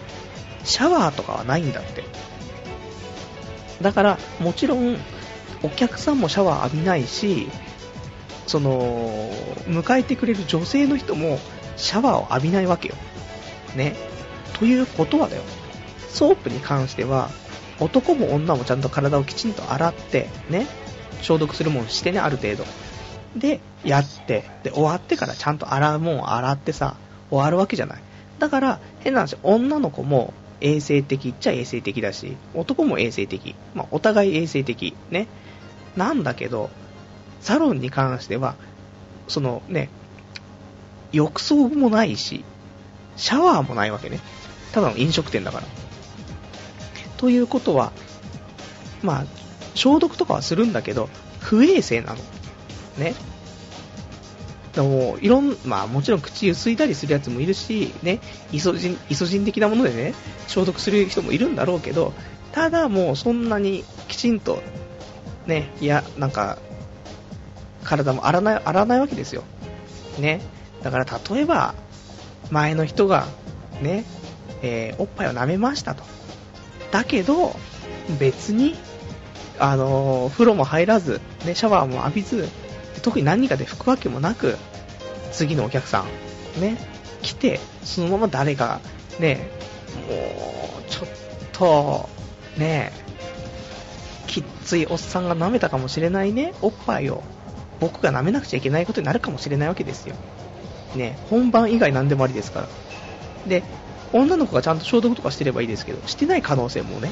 シャワーとかはないんだって。だから、もちろん、お客さんもシャワー浴びないし、その、迎えてくれる女性の人もシャワーを浴びないわけよ。ね。ということはだよ。ソープに関しては、男も女もちゃんと体をきちんと洗って、ね。消毒するもんしてね、ある程度。で、やって、で、終わってからちゃんと洗うもん洗ってさ、終わるわけじゃない。だから、変な話、女の子も衛生的っちゃ衛生的だし、男も衛生的。まあ、お互い衛生的。ね。なんだけど、サロンに関しては、そのね、浴槽もないし、シャワーもないわけね。ただの飲食店だから。ということは、まあ、消毒とかはするんだけど、不衛生なの。ね。でも、いろん、まあもちろん口ゆすいだりするやつもいるし、ね、イソジン、イソジン的なものでね、消毒する人もいるんだろうけど、ただもうそんなにきちんと、ね、いや、なんか、体も洗わない、洗わないわけですよ。ね。だから例えば、前の人が、ね、えー、おっぱいを舐めましたと。だけど、別に、あのー、風呂も入らず、ね、シャワーも浴びず、特に何かで拭くわけもなく、次のお客さん、ね、来て、そのまま誰か、ね、もう、ちょっと、ね、きっついおっさんが舐めたかもしれないね、おっぱいを、僕が舐めなくちゃいけないことになるかもしれないわけですよ。ね、本番以外何でもありですから。で、女の子がちゃんと消毒とかしてればいいですけど、してない可能性もね、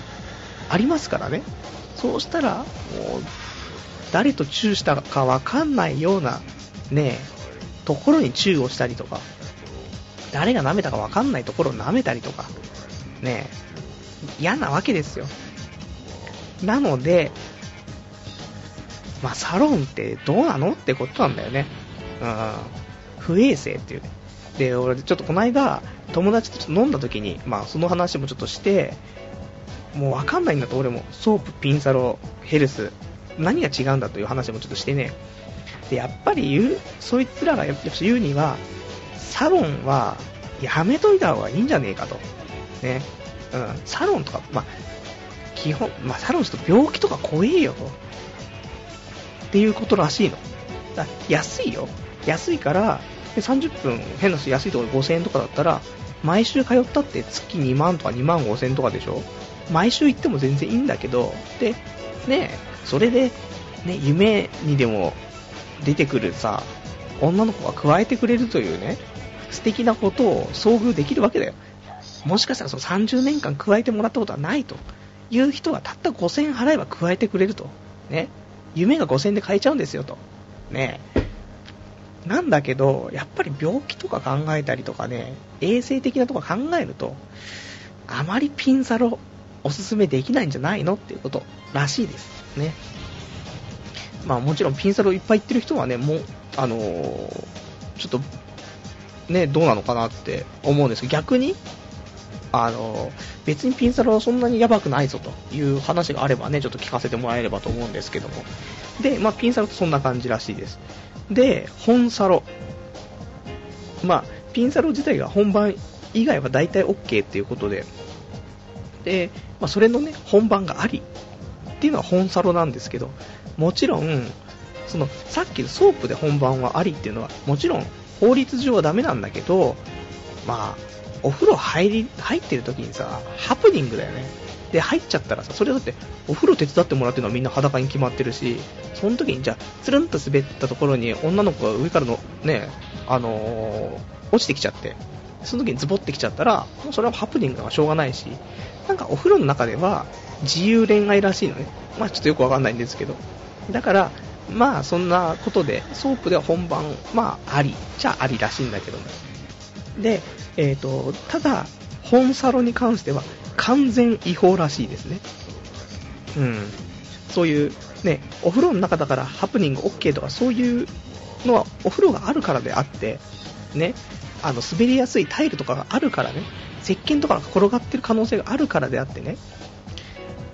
ありますからね。そうしたら、もう、誰とチューしたかわかんないような、ね、ところにチューをしたりとか、誰が舐めたかわかんないところを舐めたりとか、ね嫌なわけですよ。なので、まあ、サロンってどうなのってことなんだよね。うん。不衛生っていうね。で、俺、ちょっとこの間、友達とちょっと飲んだ時に、まあ、その話もちょっとして、もうわかんないんだと、俺も。ソープ、ピンサロ、ヘルス、何が違うんだという話もちょっとしてね。で、やっぱり言う、そいつらが言うには、サロンはやめといた方がいいんじゃねえかと。ね。うん。サロンとか、まあ、基本、まあ、サロンすると病気とか怖えよと。っていうことらしいの。だ安いよ。安いから、で30分、変な安いところ5000円とかだったら、毎週通ったって月2万とか2万5000円とかでしょ毎週行っても全然いいんだけど、で、ね、それで、ね、夢にでも出てくるさ、女の子が加えてくれるというね、素敵なことを遭遇できるわけだよ。もしかしたらその30年間加えてもらったことはないという人がたった5000円払えば加えてくれると。ね。夢が5000円で買えちゃうんですよと。ね。なんだけど、やっぱり病気とか考えたりとかね、衛生的なとこ考えると、あまりピンサロおすすめできないんじゃないのっていうことらしいです。ね。まあもちろんピンサロいっぱい行ってる人はね、もう、あのー、ちょっと、ね、どうなのかなって思うんですけど、逆に、あのー、別にピンサロはそんなにやばくないぞという話があればね、ちょっと聞かせてもらえればと思うんですけども。で、まあピンサロってそんな感じらしいです。で、本サロ。まあ、ピンサロ自体が本番以外は大体 OK っていうことで、で、まあ、それのね、本番がありっていうのは本サロなんですけど、もちろん、その、さっきのソープで本番はありっていうのは、もちろん法律上はダメなんだけど、まあ、お風呂入り、入ってる時にさ、ハプニングだよね。で、入っちゃったらさ、それだって、お風呂手伝ってもらってるのはみんな裸に決まってるし、その時にじゃあ、つるんと滑ったところに女の子が上からの、ね、あのー、落ちてきちゃって、その時にズボってきちゃったら、もうそれはハプニングはしょうがないし、なんかお風呂の中では自由恋愛らしいのね。まあちょっとよくわかんないんですけど。だから、まあそんなことで、ソープでは本番、まああり、じゃありらしいんだけども。で、えっ、ー、と、ただ、本サロに関しては完全違法らしいですね。うん。そういう、ね、お風呂の中だからハプニング OK とかそういうのはお風呂があるからであって、ね、あの滑りやすいタイルとかがあるからね、石鹸とかが転がってる可能性があるからであってね、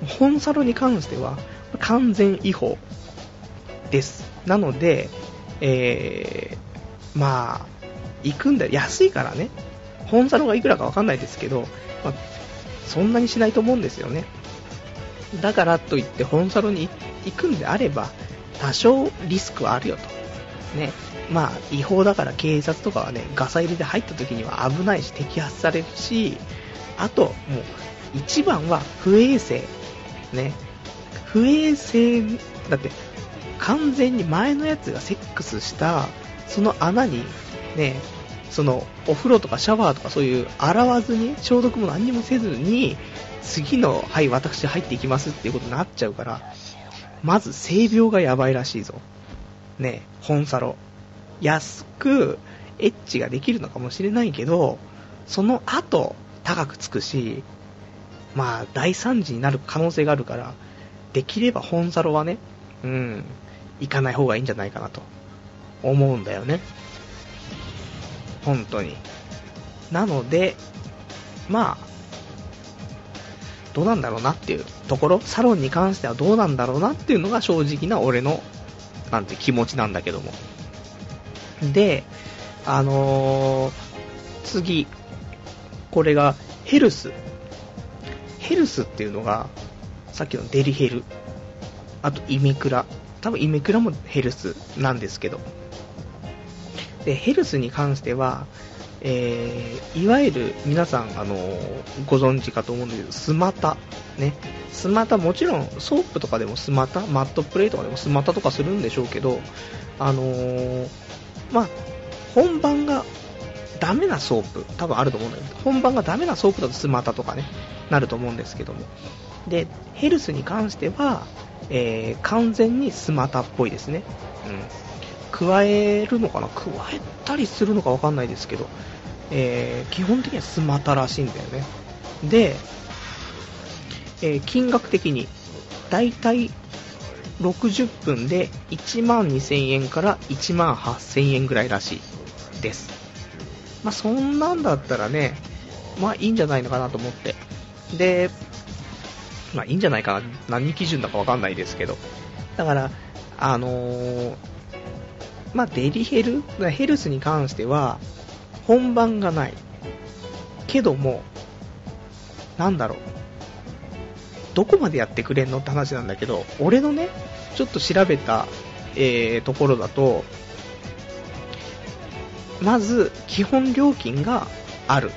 本サロに関しては完全違法です。なので、えー、まあ、行くんだ。安いからね。本サロがいくらかわかんないですけど、まあ、そんなにしないと思うんですよね。だからといって本サロに行くんであれば、多少リスクはあるよと。ね。まあ、違法だから警察とかはね、ガサ入れで入った時には危ないし、摘発されるし、あと、もう、一番は不衛生。ね。不衛生、だって、完全に前のやつがセックスした、その穴に、ね、その、お風呂とかシャワーとかそういう洗わずに、消毒も何にもせずに、次の、はい、私入っていきますっていうことになっちゃうから、まず性病がやばいらしいぞ。ね、本サロ。安く、エッチができるのかもしれないけど、その後、高くつくし、まあ、大惨事になる可能性があるから、できれば本サロはね、うん、行かない方がいいんじゃないかなと、思うんだよね。本当に。なので、まあ、どうなんだろうなっていうところ、サロンに関してはどうなんだろうなっていうのが正直な俺の、なんて気持ちなんだけども。で、あのー、次、これがヘルス。ヘルスっていうのが、さっきのデリヘル、あとイメクラ、多分イメクラもヘルスなんですけど、で、ヘルスに関しては、えー、いわゆる皆さん、あのご存知かと思うんですけど、スマタ。ね。スマタ、もちろんソープとかでもスマタ、マットプレイとかでもスマタとかするんでしょうけど、あのー、まあ、本番がダメなソープ、多分あると思うんだけど、本番がダメなソープだとスマタとかね、なると思うんですけども。で、ヘルスに関しては、えー、完全にスマタっぽいですね。うん。咥えるのかな？咥えたりするのかわかんないですけど、えー、基本的にはスマタらしいんだよね。で、えー、金額的に、だいたい60分で1万2000円から1万8000円ぐらいらしいです。まあ、そんなんだったらね、まあいいんじゃないのかなと思って。で、まあいいんじゃないかな、何基準だかわかんないですけど。だから、あのー、まあデリヘル、ヘルスに関しては、本番がない。けども、なんだろう。どこまでやってくれんのって話なんだけど、俺のね、ちょっと調べた、えー、ところだと、まず、基本料金がある。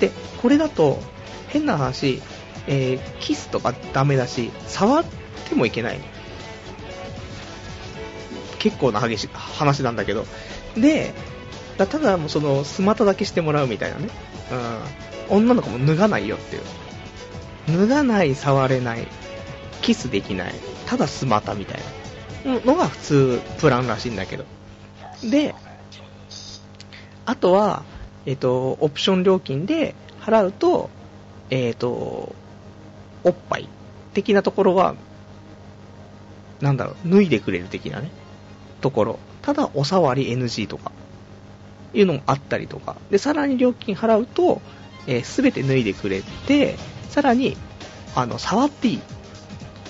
で、これだと、変な話、えー、キスとかダメだし、触ってもいけない。結構な激しい話なんだけど。で、だただもうその、スマタだけしてもらうみたいなね。うん。女の子も脱がないよっていう。脱がない、触れない、キスできない。ただスマタみたいなのが普通プランらしいんだけど。で、あとは、えっ、と、オプション料金で払うと、えっ、と、おっぱい的なところは、なんだろう、脱いでくれる的なね、ところ。ただ、お触り NG とか、いうのもあったりとか。で、さらに料金払うと、えす、べて脱いでくれて、さらに、あの、触っていい。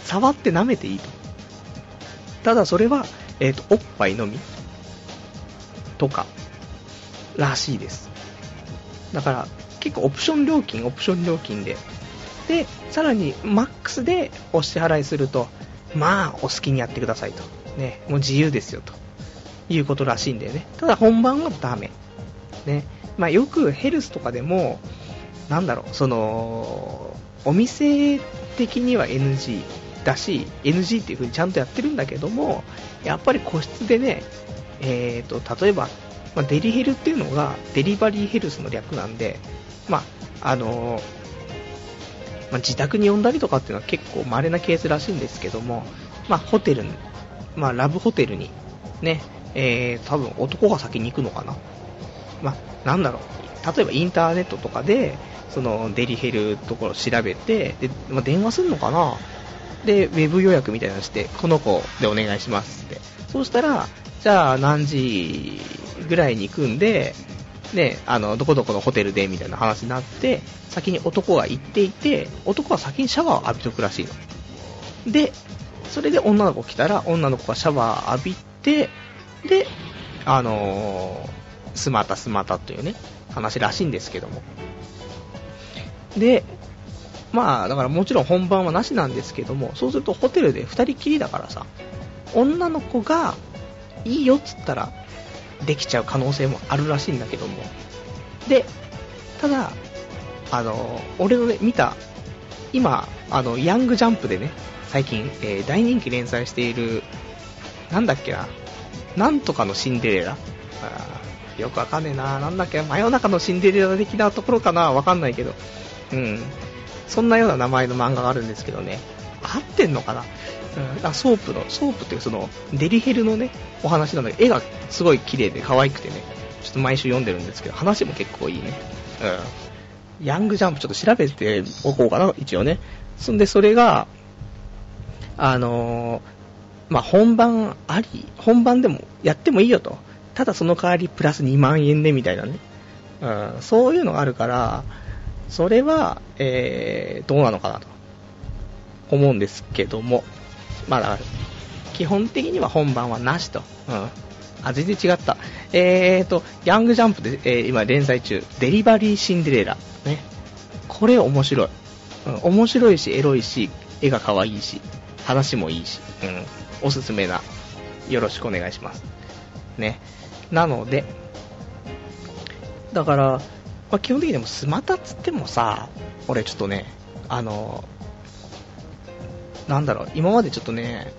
触って舐めていいと。ただそれは、えっ、ー、と、おっぱいのみとか、らしいです。だから、結構オプション料金、オプション料金で。で、さらに、マックスでお支払いすると、まあ、お好きにやってくださいと。ね、もう自由ですよ、ということらしいんだよね。ただ本番はダメ。ね。まあ、よくヘルスとかでも、なんだろう、その、お店的には NG だし、NG っていう風にちゃんとやってるんだけども、やっぱり個室でね、えーと、例えば、まあ、デリヘルっていうのがデリバリーヘルスの略なんで、まあ、あの、まあ、自宅に呼んだりとかっていうのは結構稀なケースらしいんですけども、まあ、ホテル、まあ、ラブホテルに、ね、えー、多分男が先に行くのかな。まあ、なんだろう。例えばインターネットとかで、そのデリヘルところを調べて、で、まあ、電話するのかなで、ウェブ予約みたいなのして、この子でお願いしますって。そうしたら、じゃあ何時ぐらいに行くんで、ね、あの、どこどこのホテルでみたいな話になって、先に男が行っていて、男は先にシャワーを浴びとくらしいの。で、それで女の子来たら、女の子がシャワー浴びて、で、あのー、スマタスマタというね、話らしいんですけども。で、まあ、だからもちろん本番はなしなんですけども、そうするとホテルで2人きりだからさ、女の子がいいよっつったらできちゃう可能性もあるらしいんだけども。で、ただ、あの、俺のね、見た、今、あの、ヤングジャンプでね、最近、えー、大人気連載している、なんだっけな、なんとかのシンデレラよくわかんねえな、なんだっけ、真夜中のシンデレラ的なところかな、わかんないけど、うん。そんなような名前の漫画があるんですけどね、合ってんのかな、うん、あソープの、ソープっていうその、デリヘルのね、お話なんだけど、絵がすごい綺麗で可愛くてね、ちょっと毎週読んでるんですけど、話も結構いいね。うん。ヤングジャンプちょっと調べておこうかな、一応ね。そんで、それが、あのー、まあ、本番あり、本番でもやってもいいよと。ただその代わりプラス2万円でみたいなね。うん、そういうのがあるから、それは、えー、どうなのかなと思うんですけども、まあだから、基本的には本番はなしと。うん。あ、全然違った。えーと、ヤングジャンプで、えー、今連載中、デリバリーシンデレラ。ね。これ面白い。うん、面白いし、エロいし、絵が可愛いし、話もいいし、うん。おすすめな。よろしくお願いします。ね。なので、だから、まあ、基本的にでもスマタっつってもさ、俺ちょっとね、あの、なんだろう、今までちょっとね、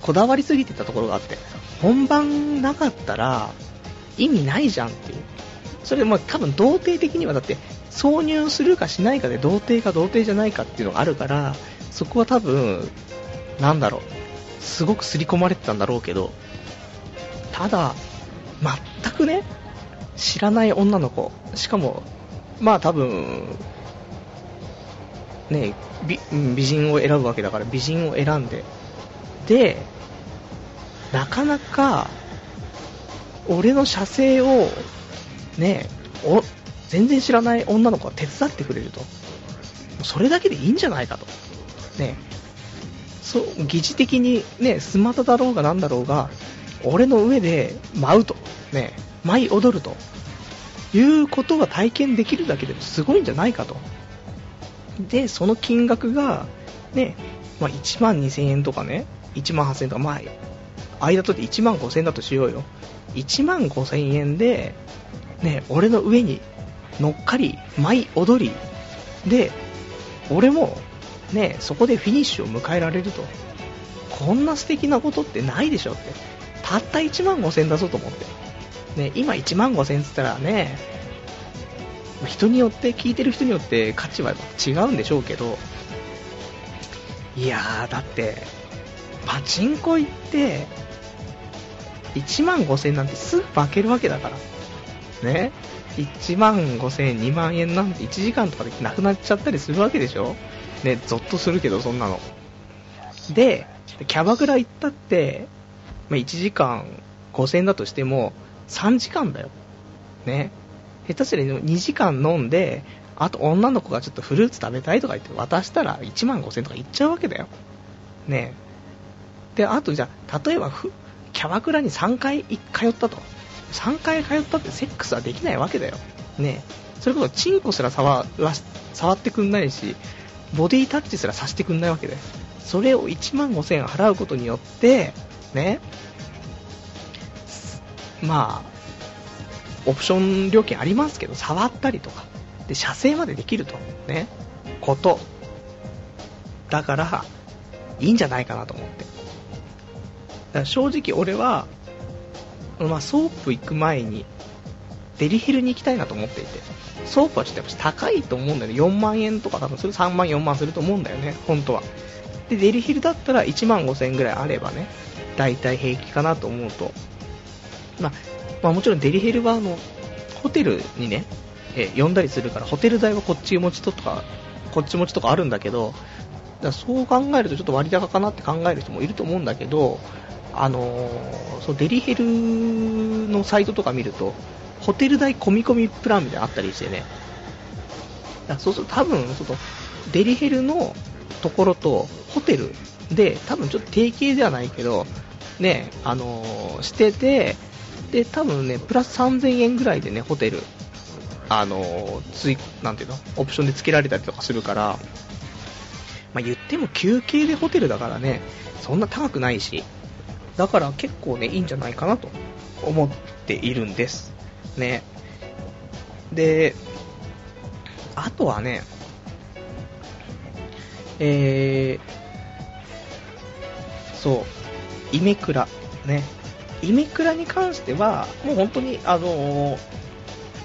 こだわりすぎてたところがあって、本番なかったら意味ないじゃんっていう。それも多分童貞的にはだって挿入するかしないかで童貞か童貞じゃないかっていうのがあるから、そこは多分、なんだろう、すごく刷り込まれてたんだろうけど、ただ、全くね、知らない女の子、しかも、まあ多分、ね、美美人を選ぶわけだから美人を選んで、で、なかなか、俺の射精を、ね、お、全然知らない女の子が手伝ってくれると。それだけでいいんじゃないかと。ね、そう、疑似的にね、スマタだろうがなんだろうが、俺の上で舞うと。ね、舞い踊ると。いうことが体験できるだけでもすごいんじゃないかと。で、その金額が、ね、まあ、1万2000円とかね、1万8000円とか、まあ、間取って1万5000円だとしようよ。1万5000円で、ね、俺の上に乗っかり、舞い踊り、で、俺も、ね、そこでフィニッシュを迎えられると。こんな素敵なことってないでしょって。たった1万5000円だぞと思って。ね、今1万5000円って言ったらね、人によって、聞いてる人によって価値は違うんでしょうけど、いやー、だって、パチンコ行って、1万5000円なんてすぐ負けるわけだから。ね？1万5000円、2万円なんて1時間とかでなくなっちゃったりするわけでしょ？ね、ゾッとするけど、そんなの。で、キャバクラ行ったって、まあ、1時間5000円だとしても、3時間だよ。ね？下手すりゃ2時間飲んで、あと女の子がちょっとフルーツ食べたいとか言って渡したら1万5000とかいっちゃうわけだよ。ねで、あとじゃあ、例えばキャバクラに3回通ったと。3回通ったってセックスはできないわけだよ。ねそれこそチンコすら触触ってくんないし、ボディタッチすらさせてくんないわけだよ。それを1万5000円払うことによって、ね、まあ、オプション料金ありますけど、触ったりとか、で、射精までできると、ね、こと。だから、いいんじゃないかなと思って。だから正直俺は、まあ、ソープ行く前に、デリヘルに行きたいなと思っていて、ソープはちょっとやっぱ高いと思うんだよね。4万円とか多分それ3万4万すると思うんだよね、本当は。で、デリヘルだったら1万5000円ぐらいあればね、大体平気かなと思うと、まあ、まあ、もちろんデリヘルはあのホテルにね、え呼んだりするからホテル代はこっち持ちとかこっち持ちとかあるんだけどだそう考えるとちょっと割高かなって考える人もいると思うんだけどあのー、そうデリヘルのサイトとか見るとホテル代込み込みプランみたいなのあったりしてね。だそうすると多分そのデリヘルのところとホテルで多分ちょっと提携ではないけどねあのー、しててで、多分ね、プラス3000円ぐらいでね、ホテル、あのつい、なんていうの、オプションで付けられたりとかするから、まあ、言っても休憩でホテルだからね、そんな高くないし、だから結構ね、いいんじゃないかなと思っているんです。ね。で、あとはね、えー、そう、イメクラ、ね、イメクラに関しては、もう本当に、あのー、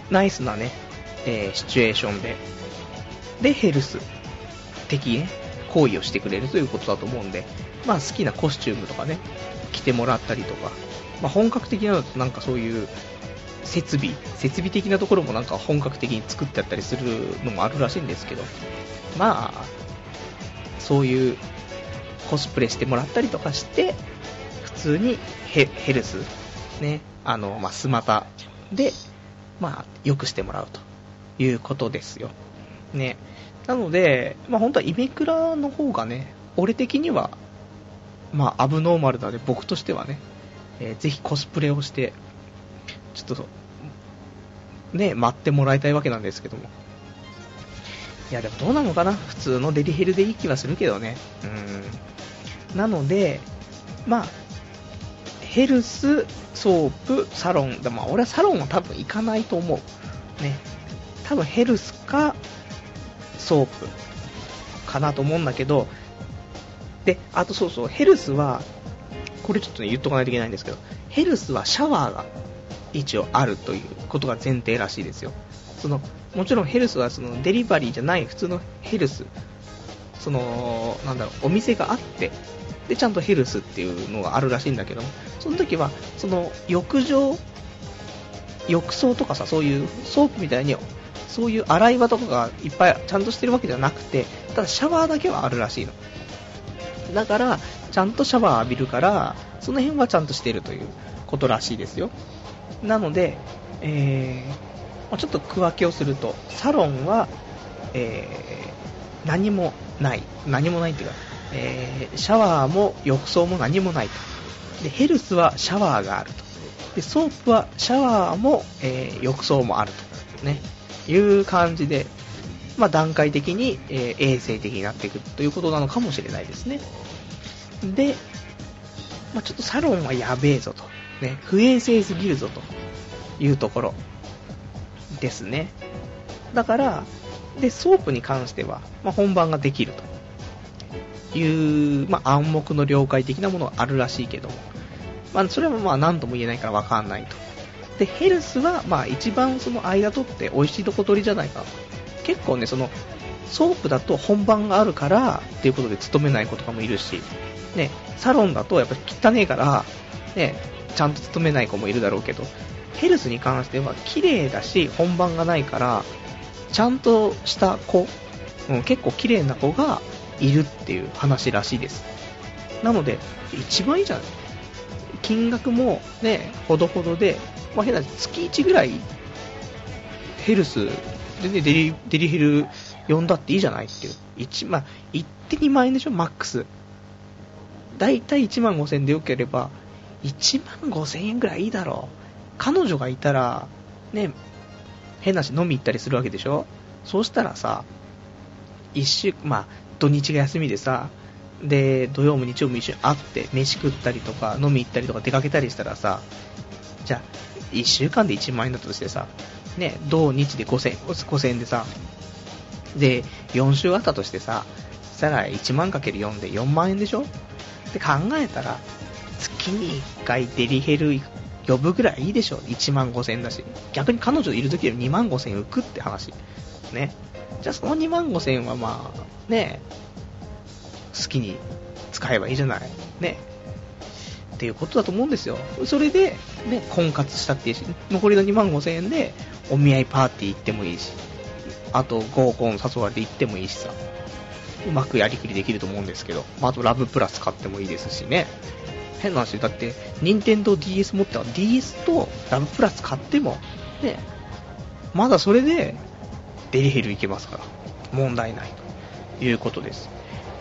ナイスなね、えー、シチュエーションで、で、ヘルス的ね、行為をしてくれるということだと思うんで、まあ好きなコスチュームとかね、着てもらったりとか、まあ本格的なのとなんかそういう設備、設備的なところもなんか本格的に作ってあったりするのもあるらしいんですけど、まあ、そういうコスプレしてもらったりとかして、通にヘヘルス、ね、あの、まあ、スマタで、まあ、良くしてもらうということですよ。ね。なので、まあ、本当はイメクラの方がね、俺的には、まあ、アブノーマルだで、僕としてはね、えー、ぜひコスプレをして、ちょっと、ね、待ってもらいたいわけなんですけども。いや、でもどうなのかな？普通のデリヘルでいい気はするけどね。うん。なので、まあ、ヘルス、ソープ、サロン。でも俺はサロンは多分行かないと思う。ね。多分ヘルスか、ソープかなと思うんだけど、で、あとそうそう、ヘルスは、これちょっとね、言っとかないといけないんですけど、ヘルスはシャワーが一応あるということが前提らしいですよ。その、もちろんヘルスはそのデリバリーじゃない普通のヘルス、その、なんだろう、お店があって、で、ちゃんとヘルスっていうのがあるらしいんだけども、その時は、その浴場浴槽とかさ、そういうソープみたいに、そういう洗い場とかがいっぱいちゃんとしてるわけじゃなくて、ただシャワーだけはあるらしいの。だから、ちゃんとシャワー浴びるから、その辺はちゃんとしてるということらしいですよ。なので、えー、ちょっと区分けをすると、サロンは、えー、何もない。何もないっていうか、えー、シャワーも浴槽も何もないと。で、ヘルスはシャワーがあると。で、ソープはシャワーも、えー、浴槽もあると。ね。いう感じで、まあ、段階的に、えー、衛生的になっていくということなのかもしれないですね。で、まあ、ちょっとサロンはやべえぞと。ね。不衛生すぎるぞというところですね。だから、で、ソープに関しては、まあ、本番ができるという、まあ、暗黙の了解的なものがあるらしいけども、まあ、それはまあ何とも言えないからわかんないと。で、ヘルスは、まあ、一番その間取って美味しいとこ取りじゃないか。結構ね、その、ソープだと本番があるからっていうことで勤めない子とかもいるし、ね、サロンだとやっぱり汚ねえから、ね、ちゃんと勤めない子もいるだろうけど、ヘルスに関しては綺麗だし、本番がないから、ちゃんとした子、うん、結構綺麗な子がいるっていう話らしいです。なので、一番いいじゃない金額もね、ほどほどで、まあ、変な月1ぐらいヘルスでね、デリデリヘル呼んだっていいじゃないっていう。1、まあ、行って2万円でしょ、マックス。だいたい1万5千でよければ、1万5千円ぐらいいいだろう。彼女がいたら、ね、変なし飲み行ったりするわけでしょ？そうしたらさ、一週、まあ、土日が休みでさ、で、土曜も日曜も一緒に会って、飯食ったりとか、飲み行ったりとか出かけたりしたらさ、じゃあ、1週間で1万円だったとしてさ、ね、土日で5000円、5000円でさ、で、4週あったとしてさ、したら1万かける4で4万円でしょ？って考えたら、月に1回デリヘル呼ぶぐらいいいでしょ？1万5千円だし。逆に彼女いる時より2万5千円浮くって話。ね。じゃあその2万5千円はまあ、ね、好きに使えばいいじゃない。ね。っていうことだと思うんですよ。それで、ね、婚活したっていいし、残りの2万5千円でお見合いパーティー行ってもいいし、あと合コン誘われて行ってもいいしさ、うまくやりくりできると思うんですけど、まあ、あとラブプラス買ってもいいですしね。変な話、だって、任天堂 DS 持ったら DS とラブプラス買っても、ね、まだそれでデリヘルいけますから、問題ないということです。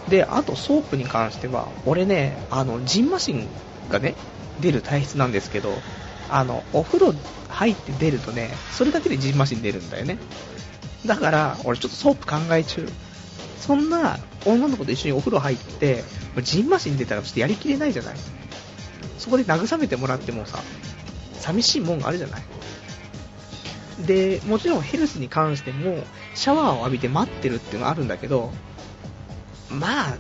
で、あとソープに関しては、俺ね、あの、ジンマシンがね、出る体質なんですけど、あの、お風呂入って出るとね、それだけでジンマシン出るんだよね。だから、俺ちょっとソープ考え中。そんな女の子と一緒にお風呂入って、ジンマシン出たらちょっとやりきれないじゃない。そこで慰めてもらってもさ、寂しいもんがあるじゃない。で、もちろんヘルスに関しても、シャワーを浴びて待ってるっていうのがあるんだけど、まあ、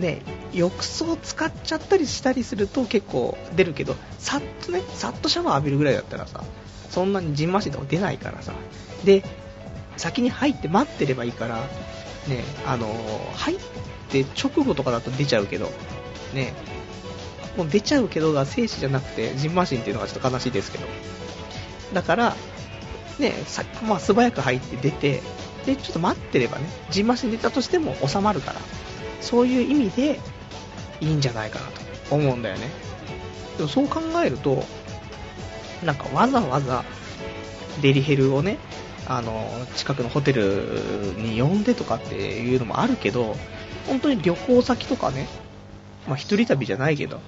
ね、浴槽使っちゃったりしたりすると結構出るけど、さっとね、さっとシャワー浴びるぐらいだったらさ、そんなにじんましんとか出ないからさ。で、先に入って待ってればいいから、ね、あのー、入って直後とかだと出ちゃうけど、ね、もう出ちゃうけどが静止じゃなくて、ジンマシンっていうのがちょっと悲しいですけど。だから、ね、さまあ、素早く入って出て、で、ちょっと待ってればね、ジンマシン出たとしても収まるから、そういう意味でいいんじゃないかなと思うんだよね。でもそう考えると、なんかわざわざデリヘルをね、あの、近くのホテルに呼んでとかっていうのもあるけど、本当に旅行先とかね、まあ一人旅じゃないけど、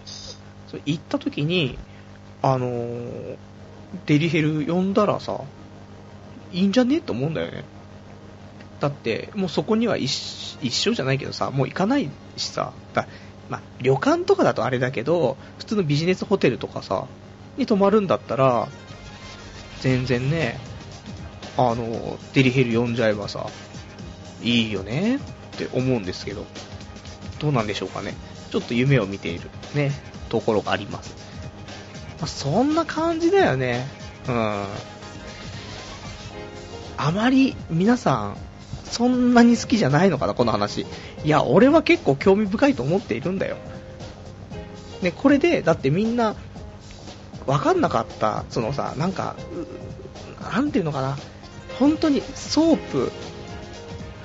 そ行った時に、あの、デリヘル呼んだらさ、いいんじゃね？と思うんだよね。だって、もうそこには一一緒じゃないけどさ、もう行かないしさ、だまあ、旅館とかだとあれだけど、普通のビジネスホテルとかさ、に泊まるんだったら、全然ね、あの、デリヘル呼んじゃえばさ、いいよねって思うんですけど、どうなんでしょうかね。ちょっと夢を見ているね、ところがあります。まあ、そんな感じだよね。うん。あまり皆さん、そんなに好きじゃないのかな、この話。いや、俺は結構興味深いと思っているんだよ。ね、これで、だってみんな、わかんなかった、そのさ、なんか、なんていうのかな、本当にソープ、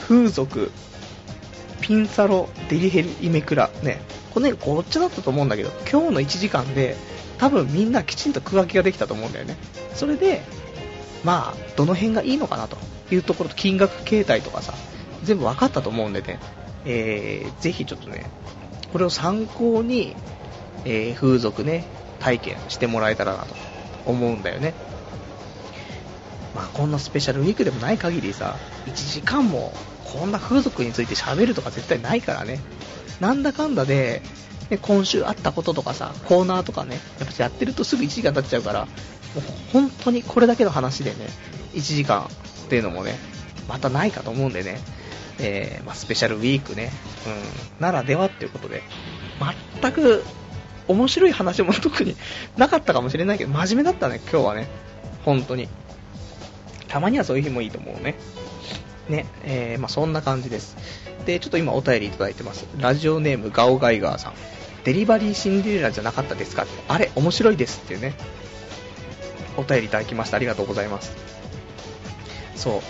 風俗、ピンサロ、デリヘル、イメクラ、ね、この辺ごっちゃだったと思うんだけど、今日の1時間で、多分みんなきちんと区分けができたと思うんだよね。それで、まあ、どの辺がいいのかなというところと、金額形態とかさ、全部分かったと思うんでね、えー、ぜひちょっとね、これを参考に、えー風俗ね、体験してもらえたらなと思うんだよね。まあ、こんなスペシャルウィークでもない限りさ、1時間もこんな風俗について喋るとか絶対ないからね。なんだかんだで、ね、今週あったこととかさ、コーナーとかね、やっぱやってるとすぐ1時間経っちゃうから、本当にこれだけの話でね、1時間っていうのもね、またないかと思うんでね、えーまあ、スペシャルウィークね、うん、ならではっていうことで、全く面白い話も特になかったかもしれないけど、真面目だったね、今日はね。本当に。たまにはそういう日もいいと思うね。ね、えー、まあそんな感じです。で、ちょっと今お便りいただいてます。ラジオネームガオガイガーさん。デリバリーシンデレラじゃなかったですか？あれ、面白いですっていうね。お便りいただきました。ありがとうございます。そう、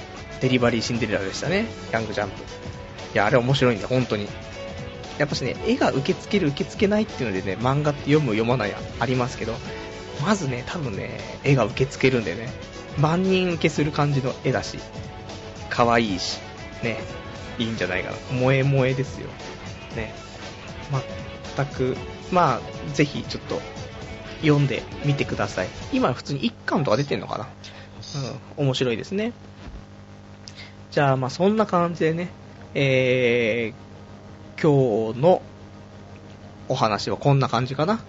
デリバリーシンデレラでしたね。ヤングジャンプ。いや、あれ面白いんだ、本当に。やっぱしね、絵が受け付ける受け付けないっていうのでね、漫画って読む読まないありますけど、まずね、多分ね、絵が受け付けるんでね、万人受けする感じの絵だし、可愛いし、ね、いいんじゃないかな。萌え萌えですよ。ね。全く、まあ、ぜひちょっと、読んでみてください。今普通に1巻とか出てんのかな？うん、面白いですね。じゃあ、まあそんな感じでね、えー、今日のお話はこんな感じかな。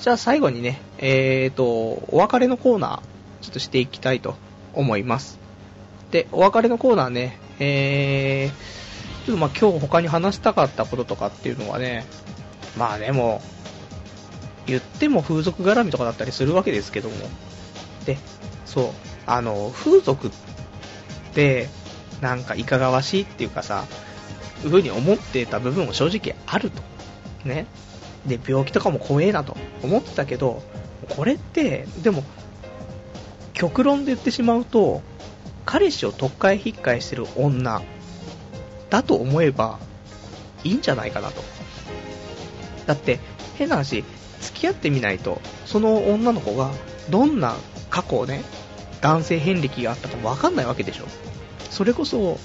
じゃあ最後にね、えーと、お別れのコーナー、ちょっとしていきたいと思います。で、お別れのコーナーね、えー、ちょっとまあ今日他に話したかったこととかっていうのはね、まあでも、言っても風俗絡みとかだったりするわけですけども、で、そう、あの、風俗って、なんかいかがわしいっていうかさ、いうに思ってた部分も正直あると。ね。で、病気とかも怖えなと思ってたけど、これって、でも、極論で言ってしまうと、彼氏を特会引っかえしてる女だと思えばいいんじゃないかなと。だって、変な話、付き合ってみないと、その女の子がどんな過去をね、男性遍歴があったかもわかんないわけでしょ。それこそ、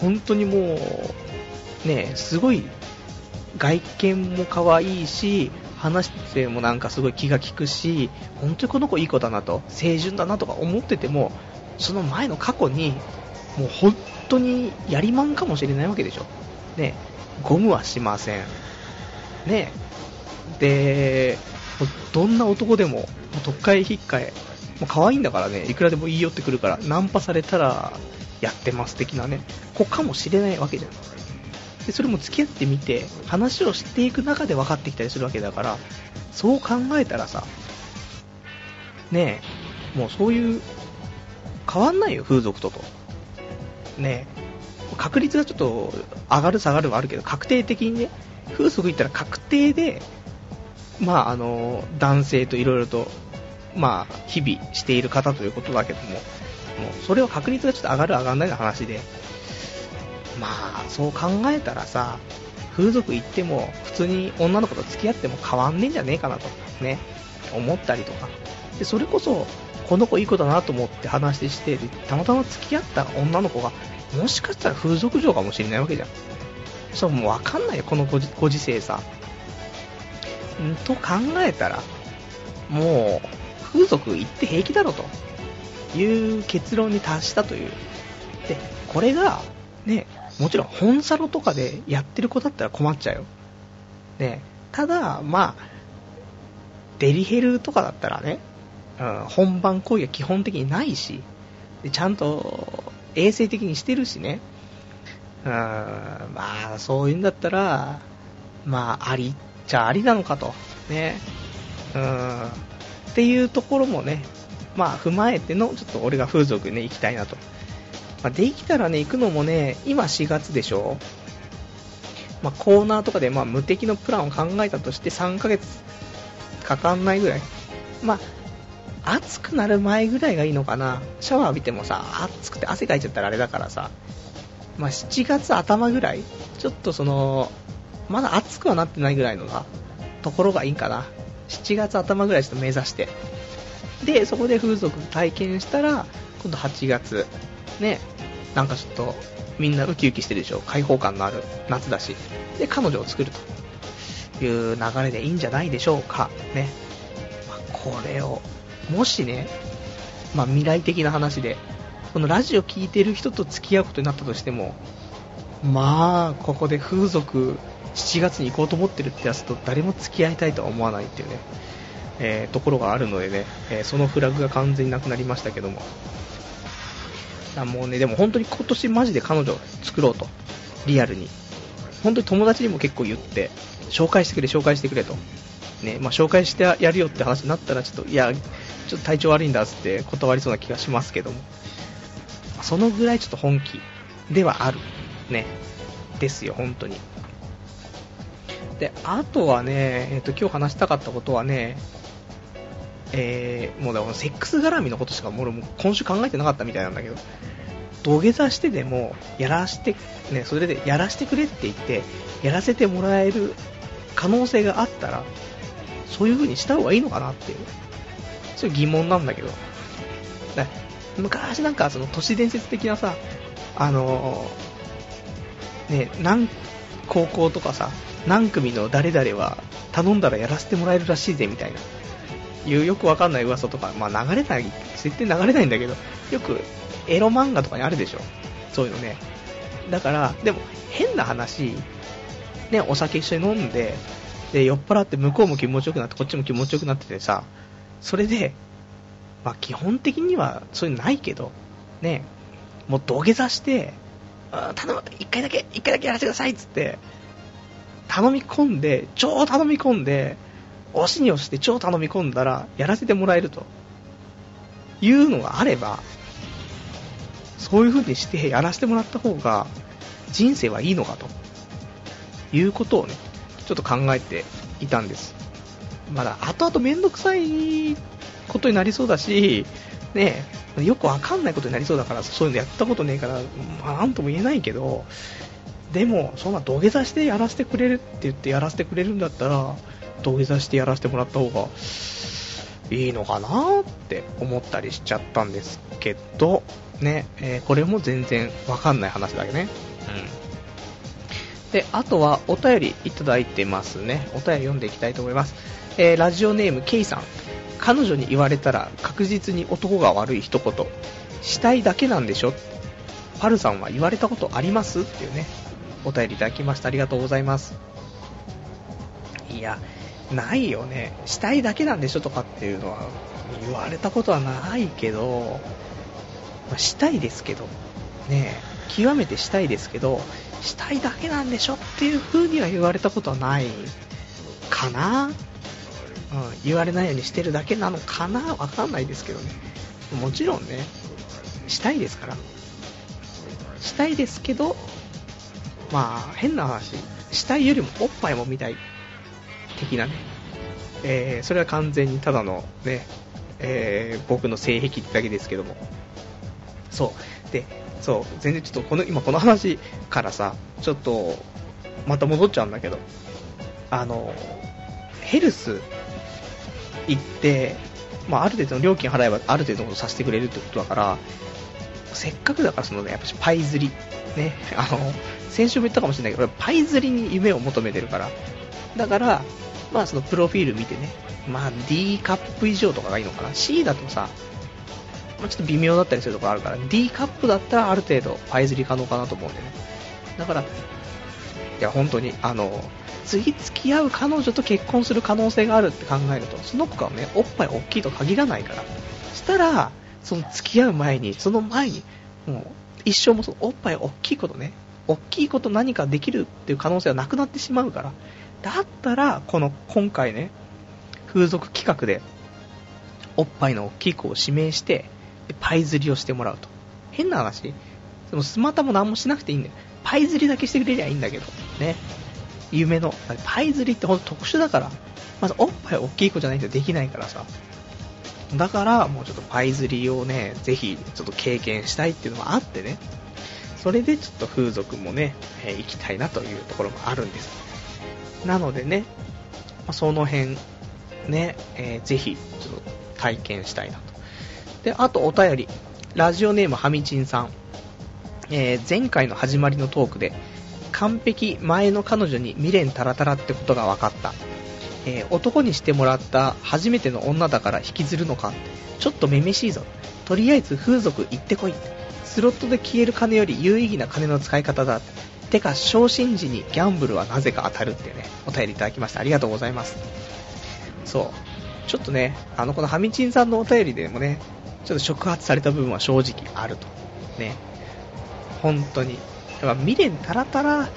本当にもう、ね、すごい外見も可愛いし、話してもなんかすごい気が利くし、本当にこの子いい子だなと、清純だなとか思ってても、その前の過去に、もう本当にやりまんかもしれないわけでしょ。ね、ゴムはしません。ね、で、どんな男でも、もう特会引っかえ、もう可愛いんだからね、いくらでも言い寄ってくるから、ナンパされたらやってます的なね、子かもしれないわけじゃん。で、それも付き合ってみて、話をしていく中で分かってきたりするわけだから、そう考えたらさ、ねえ、もうそういう、変わんないよ、風俗とと。ねえ、確率がちょっと上がる下がるはあるけど、確定的にね、風俗行ったら確定で、まああの、男性といろいろと、まあ、日々している方ということだけども、もうそれは確率がちょっと上がる上がらないの話で、まあ、そう考えたらさ、風俗行っても、普通に女の子と付き合っても変わんねえんじゃねえかなと、ね、思ったりとか。で、それこそ、この子いい子だなと思って話して、たまたま付き合った女の子が、もしかしたら風俗嬢かもしれないわけじゃん。そう、もうわかんないよ、このご時世さ。んと考えたら、もう、風俗行って平気だろという結論に達したという。で、これが、ね、もちろん本サロとかでやってる子だったら困っちゃうよ。ね、ただ、まあ、デリヘルとかだったらね、うん、本番行為は基本的にないし、でちゃんと衛生的にしてるしね、うん、まあ、そういうんだったら、まあ、ありっちゃありなのかと、ね、うん、っていうところもね、まあ、踏まえての、ちょっと俺が風俗にね、行きたいなと。まあ、できたらね、行くのもね、今4月でしょまあ、コーナーとかで、まあ、無敵のプランを考えたとして3ヶ月かかんないぐらい。まあ、暑くなる前ぐらいがいいのかな。シャワー浴びてもさ、暑くて汗かいちゃったらあれだからさ、まあ、7月頭ぐらい、ちょっとその、まだ暑くはなってないぐらいのな、ところがいいかな。7月頭ぐらいちょっと目指して。で、そこで風俗体験したら、今度8月、ね、なんかちょっと、みんなウキウキしてるでしょ。開放感のある夏だし。で、彼女を作るという流れでいいんじゃないでしょうか。ね。まあ、これを、もしね、まあ、未来的な話で、このラジオ聴いてる人と付き合うことになったとしても、まあ、ここで風俗7月に行こうと思ってるってやつと誰も付き合いたいとは思わないっていうね、えー、ところがあるのでね、えー、そのフラグが完全になくなりましたけども。だもうね、でも本当に今年マジで彼女作ろうと。リアルに。本当に友達にも結構言って、紹介してくれ、紹介してくれと。ね、まあ、紹介してやるよって話になったら、ちょっと、いや、ちょっと体調悪いんだっつって断りそうな気がしますけども。そのぐらいちょっと本気ではある。ね。ですよ、本当に。で、あとはね、え、ー、と、今日話したかったことはね、えー、もうだセックス絡みのことしかもう今週考えてなかったみたいなんだけど、土下座してでも、やらして、ね、それでやらしてくれって言って、やらせてもらえる可能性があったら、そういう風にした方がいいのかなっていう、そういう疑問なんだけど、昔なんかその都市伝説的なさ、あのー、ね、何、高校とかさ、何組の誰々は頼んだらやらせてもらえるらしいぜみたいな、いうよくわかんない噂とか、まあ流れない、絶対流れないんだけど、よくエロ漫画とかにあるでしょ。そういうのね。だから、でも変な話、ね、お酒一緒に飲んで、で、酔っ払って向こうも気持ちよくなって、こっちも気持ちよくなっててさ、それで、まあ基本的にはそういうのないけど、ね、もう土下座して、頼む、一回だけ、一回だけやらせてくださいっつって、頼み込んで、超頼み込んで、押しに押して超頼み込んだら、やらせてもらえると。いうのがあれば、そういう風にしてやらせてもらった方が、人生はいいのかと。いうことをね、ちょっと考えていたんです。まだ、後々めんどくさいことになりそうだし、ね、よくわかんないことになりそうだから、そういうのやったことねえから、まあ、なんとも言えないけど、でも、そんな土下座してやらせてくれるって言ってやらせてくれるんだったら、土下座してやらせてもらった方がいいのかなって思ったりしちゃったんですけど、ね、えー、これも全然わかんない話だけね。うん。で、あとはお便りいただいてますね。お便り読んでいきたいと思います。えー、ラジオネーム K さん。彼女に言われたら確実に男が悪い一言。したいだけなんでしょ？パルさんは言われたことあります？っていうね、お便りいただきました。ありがとうございます。いや、ないよね。したいだけなんでしょ？とかっていうのは言われたことはないけど、まあ、したいですけど、ね極めてしたいですけど、したいだけなんでしょ？っていう風には言われたことはないかなうん、言われないようにしてるだけなのかな？わかんないですけどね。もちろんね、したいですから。したいですけど、まあ、変な話、したいよりもおっぱいも見たい。的なね。えー、それは完全にただのね、えー、僕の性癖だけですけども。そう。で、そう、全然ちょっとこの、今この話からさ、ちょっと、また戻っちゃうんだけど、あの、ヘルス行って、まあ、ある程度の料金払えばある程度のことさせてくれるってことだから、せっかくだからそのね、やっぱパイ釣り、ね、あの、先週も言ったかもしれないけど、パイ釣りに夢を求めてるから、だから、まあそのプロフィール見てね、まあ D カップ以上とかがいいのかな。C だとさ、まあ、ちょっと微妙だったりするところあるから、D カップだったらある程度パイ釣り可能かなと思うんでね。だから、いや本当に、あの、次付き合う彼女と結婚する可能性があるって考えると、その子がね、おっぱい大きいと限らないから。したら、その付き合う前に、その前に、もう、一生もそのおっぱい大きいことね、大きいこと何かできるっていう可能性はなくなってしまうから、だったら、この、今回ね、風俗企画で、おっぱいの大きい子を指名して、パイ釣りをしてもらうと。変な話、そのスマタも何もしなくていいんだよ。パイ釣りだけしてくれりゃいいんだけど、ね。夢の、パイ釣りってほんと特殊だから、まずおっぱい大きい子じゃないとできないからさ、だから、もうちょっとパイ釣りをね、ぜひちょっと経験したいっていうのがあってね、それでちょっと風俗もね、えー行きたいなというところもあるんです。なのでね、その辺、ね、えーぜひちょっと体験したいなと。で、あとお便り、ラジオネームはみちんさん。えー前回の始まりのトークで、完璧前の彼女に未練タラタラってことが分かった。えー男にしてもらった初めての女だから引きずるのかちょっとめめしいぞ。とりあえず風俗行ってこい。スロットで消える金より有意義な金の使い方だ。てか、昇進時にギャンブルはなぜか当たるっていうね、お便りいただきました。ありがとうございます。そう。ちょっとね、あの、このハミチンさんのお便りでもね、ちょっと触発された部分は正直あると。ね。本当に。だから未練たらたら、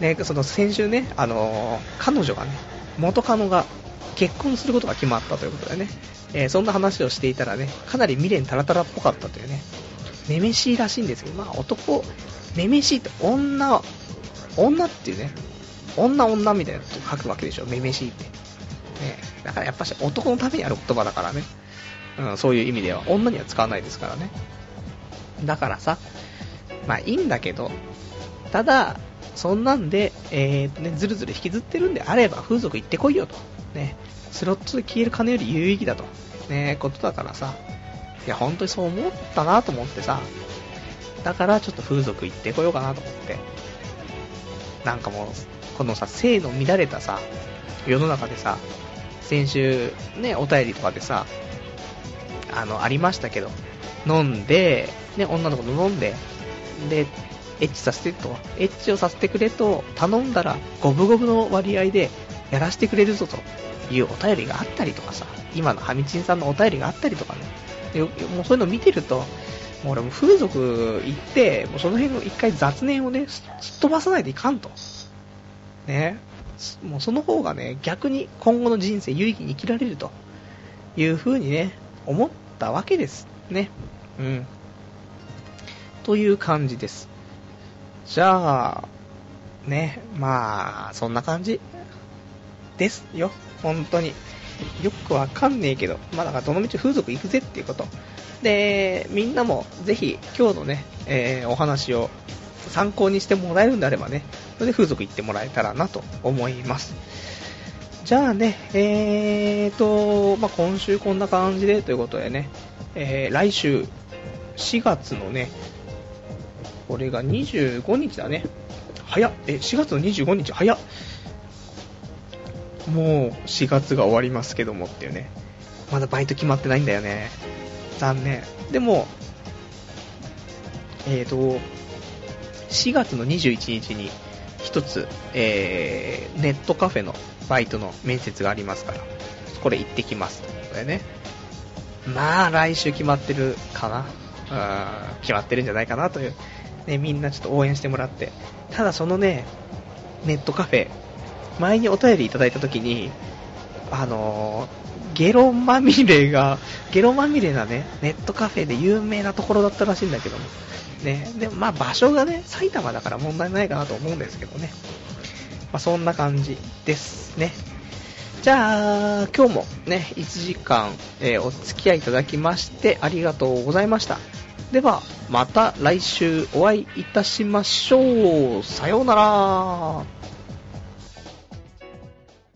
ね、その先週ね、あの彼女がね、元カノが結婚することが決まったということでね、えーそんな話をしていたらね、かなり未練たらたらっぽかったというね、めめしいらしいんですけど、まあ男、めめしいって女、女っていうね、女女みたいなこと書くわけでしょ、めめしいって。ね、だからやっぱし男のためにある言葉だからね、うん、そういう意味では女には使わないですからね。だからさ、まあいいんだけど、ただ、そんなんで、えーとね、ずるずる引きずってるんであれば、風俗行ってこいよと。ね、スロットで消える金より有意義だと。ね、ことだからさ、いや、本当にそう思ったなと思ってさ、だからちょっと風俗行ってこようかなと思って。なんかもう、このさ、性の乱れたさ、世の中でさ、先週、ね、お便りとかでさ、あの、ありましたけど、飲んで、ね、女の子と飲んで、で、エッチさせてと、エッチをさせてくれと頼んだら、五分五分の割合でやらせてくれるぞというお便りがあったりとかさ、今のハミチンさんのお便りがあったりとかね、もうそういうの見てると、もう俺も風俗行って、もうその辺の一回雑念をね、すっ飛ばさないといかんと。ね。もうその方がね、逆に今後の人生有意義に生きられるという風にね、思ったわけです。ね。うん。という感じです。じゃあ、ね、まあ、そんな感じですよ。本当に。よくわかんねえけど、まあだからどの道風俗行くぜっていうこと。で、みんなもぜひ今日のね、えーお話を参考にしてもらえるんであればね、それで風俗行ってもらえたらなと思います。じゃあね、えーと、まあ、今週こんな感じでということでね、えー来週4月のね、これが25日だね。早っ。え、4月の25日早っ。もう4月が終わりますけどもっていうね。まだバイト決まってないんだよね。残念。でも、えーと、4月の21日に一つ、えー、ネットカフェのバイトの面接がありますから、これ行ってきます。これね。まあ、来週決まってるかな。うん、決まってるんじゃないかなという。ね、みんなちょっと応援してもらって。ただそのね、ネットカフェ、前にお便りいただいたときに、あのーゲロまみれが、ゲロまみれなね、ネットカフェで有名なところだったらしいんだけども。ね、でもまあ場所がね、埼玉だから問題ないかなと思うんですけどね。まあそんな感じですね。じゃあ、今日もね、1時間、えーお付き合いいただきましてありがとうございました。では、また来週お会いいたしましょう。さようなら。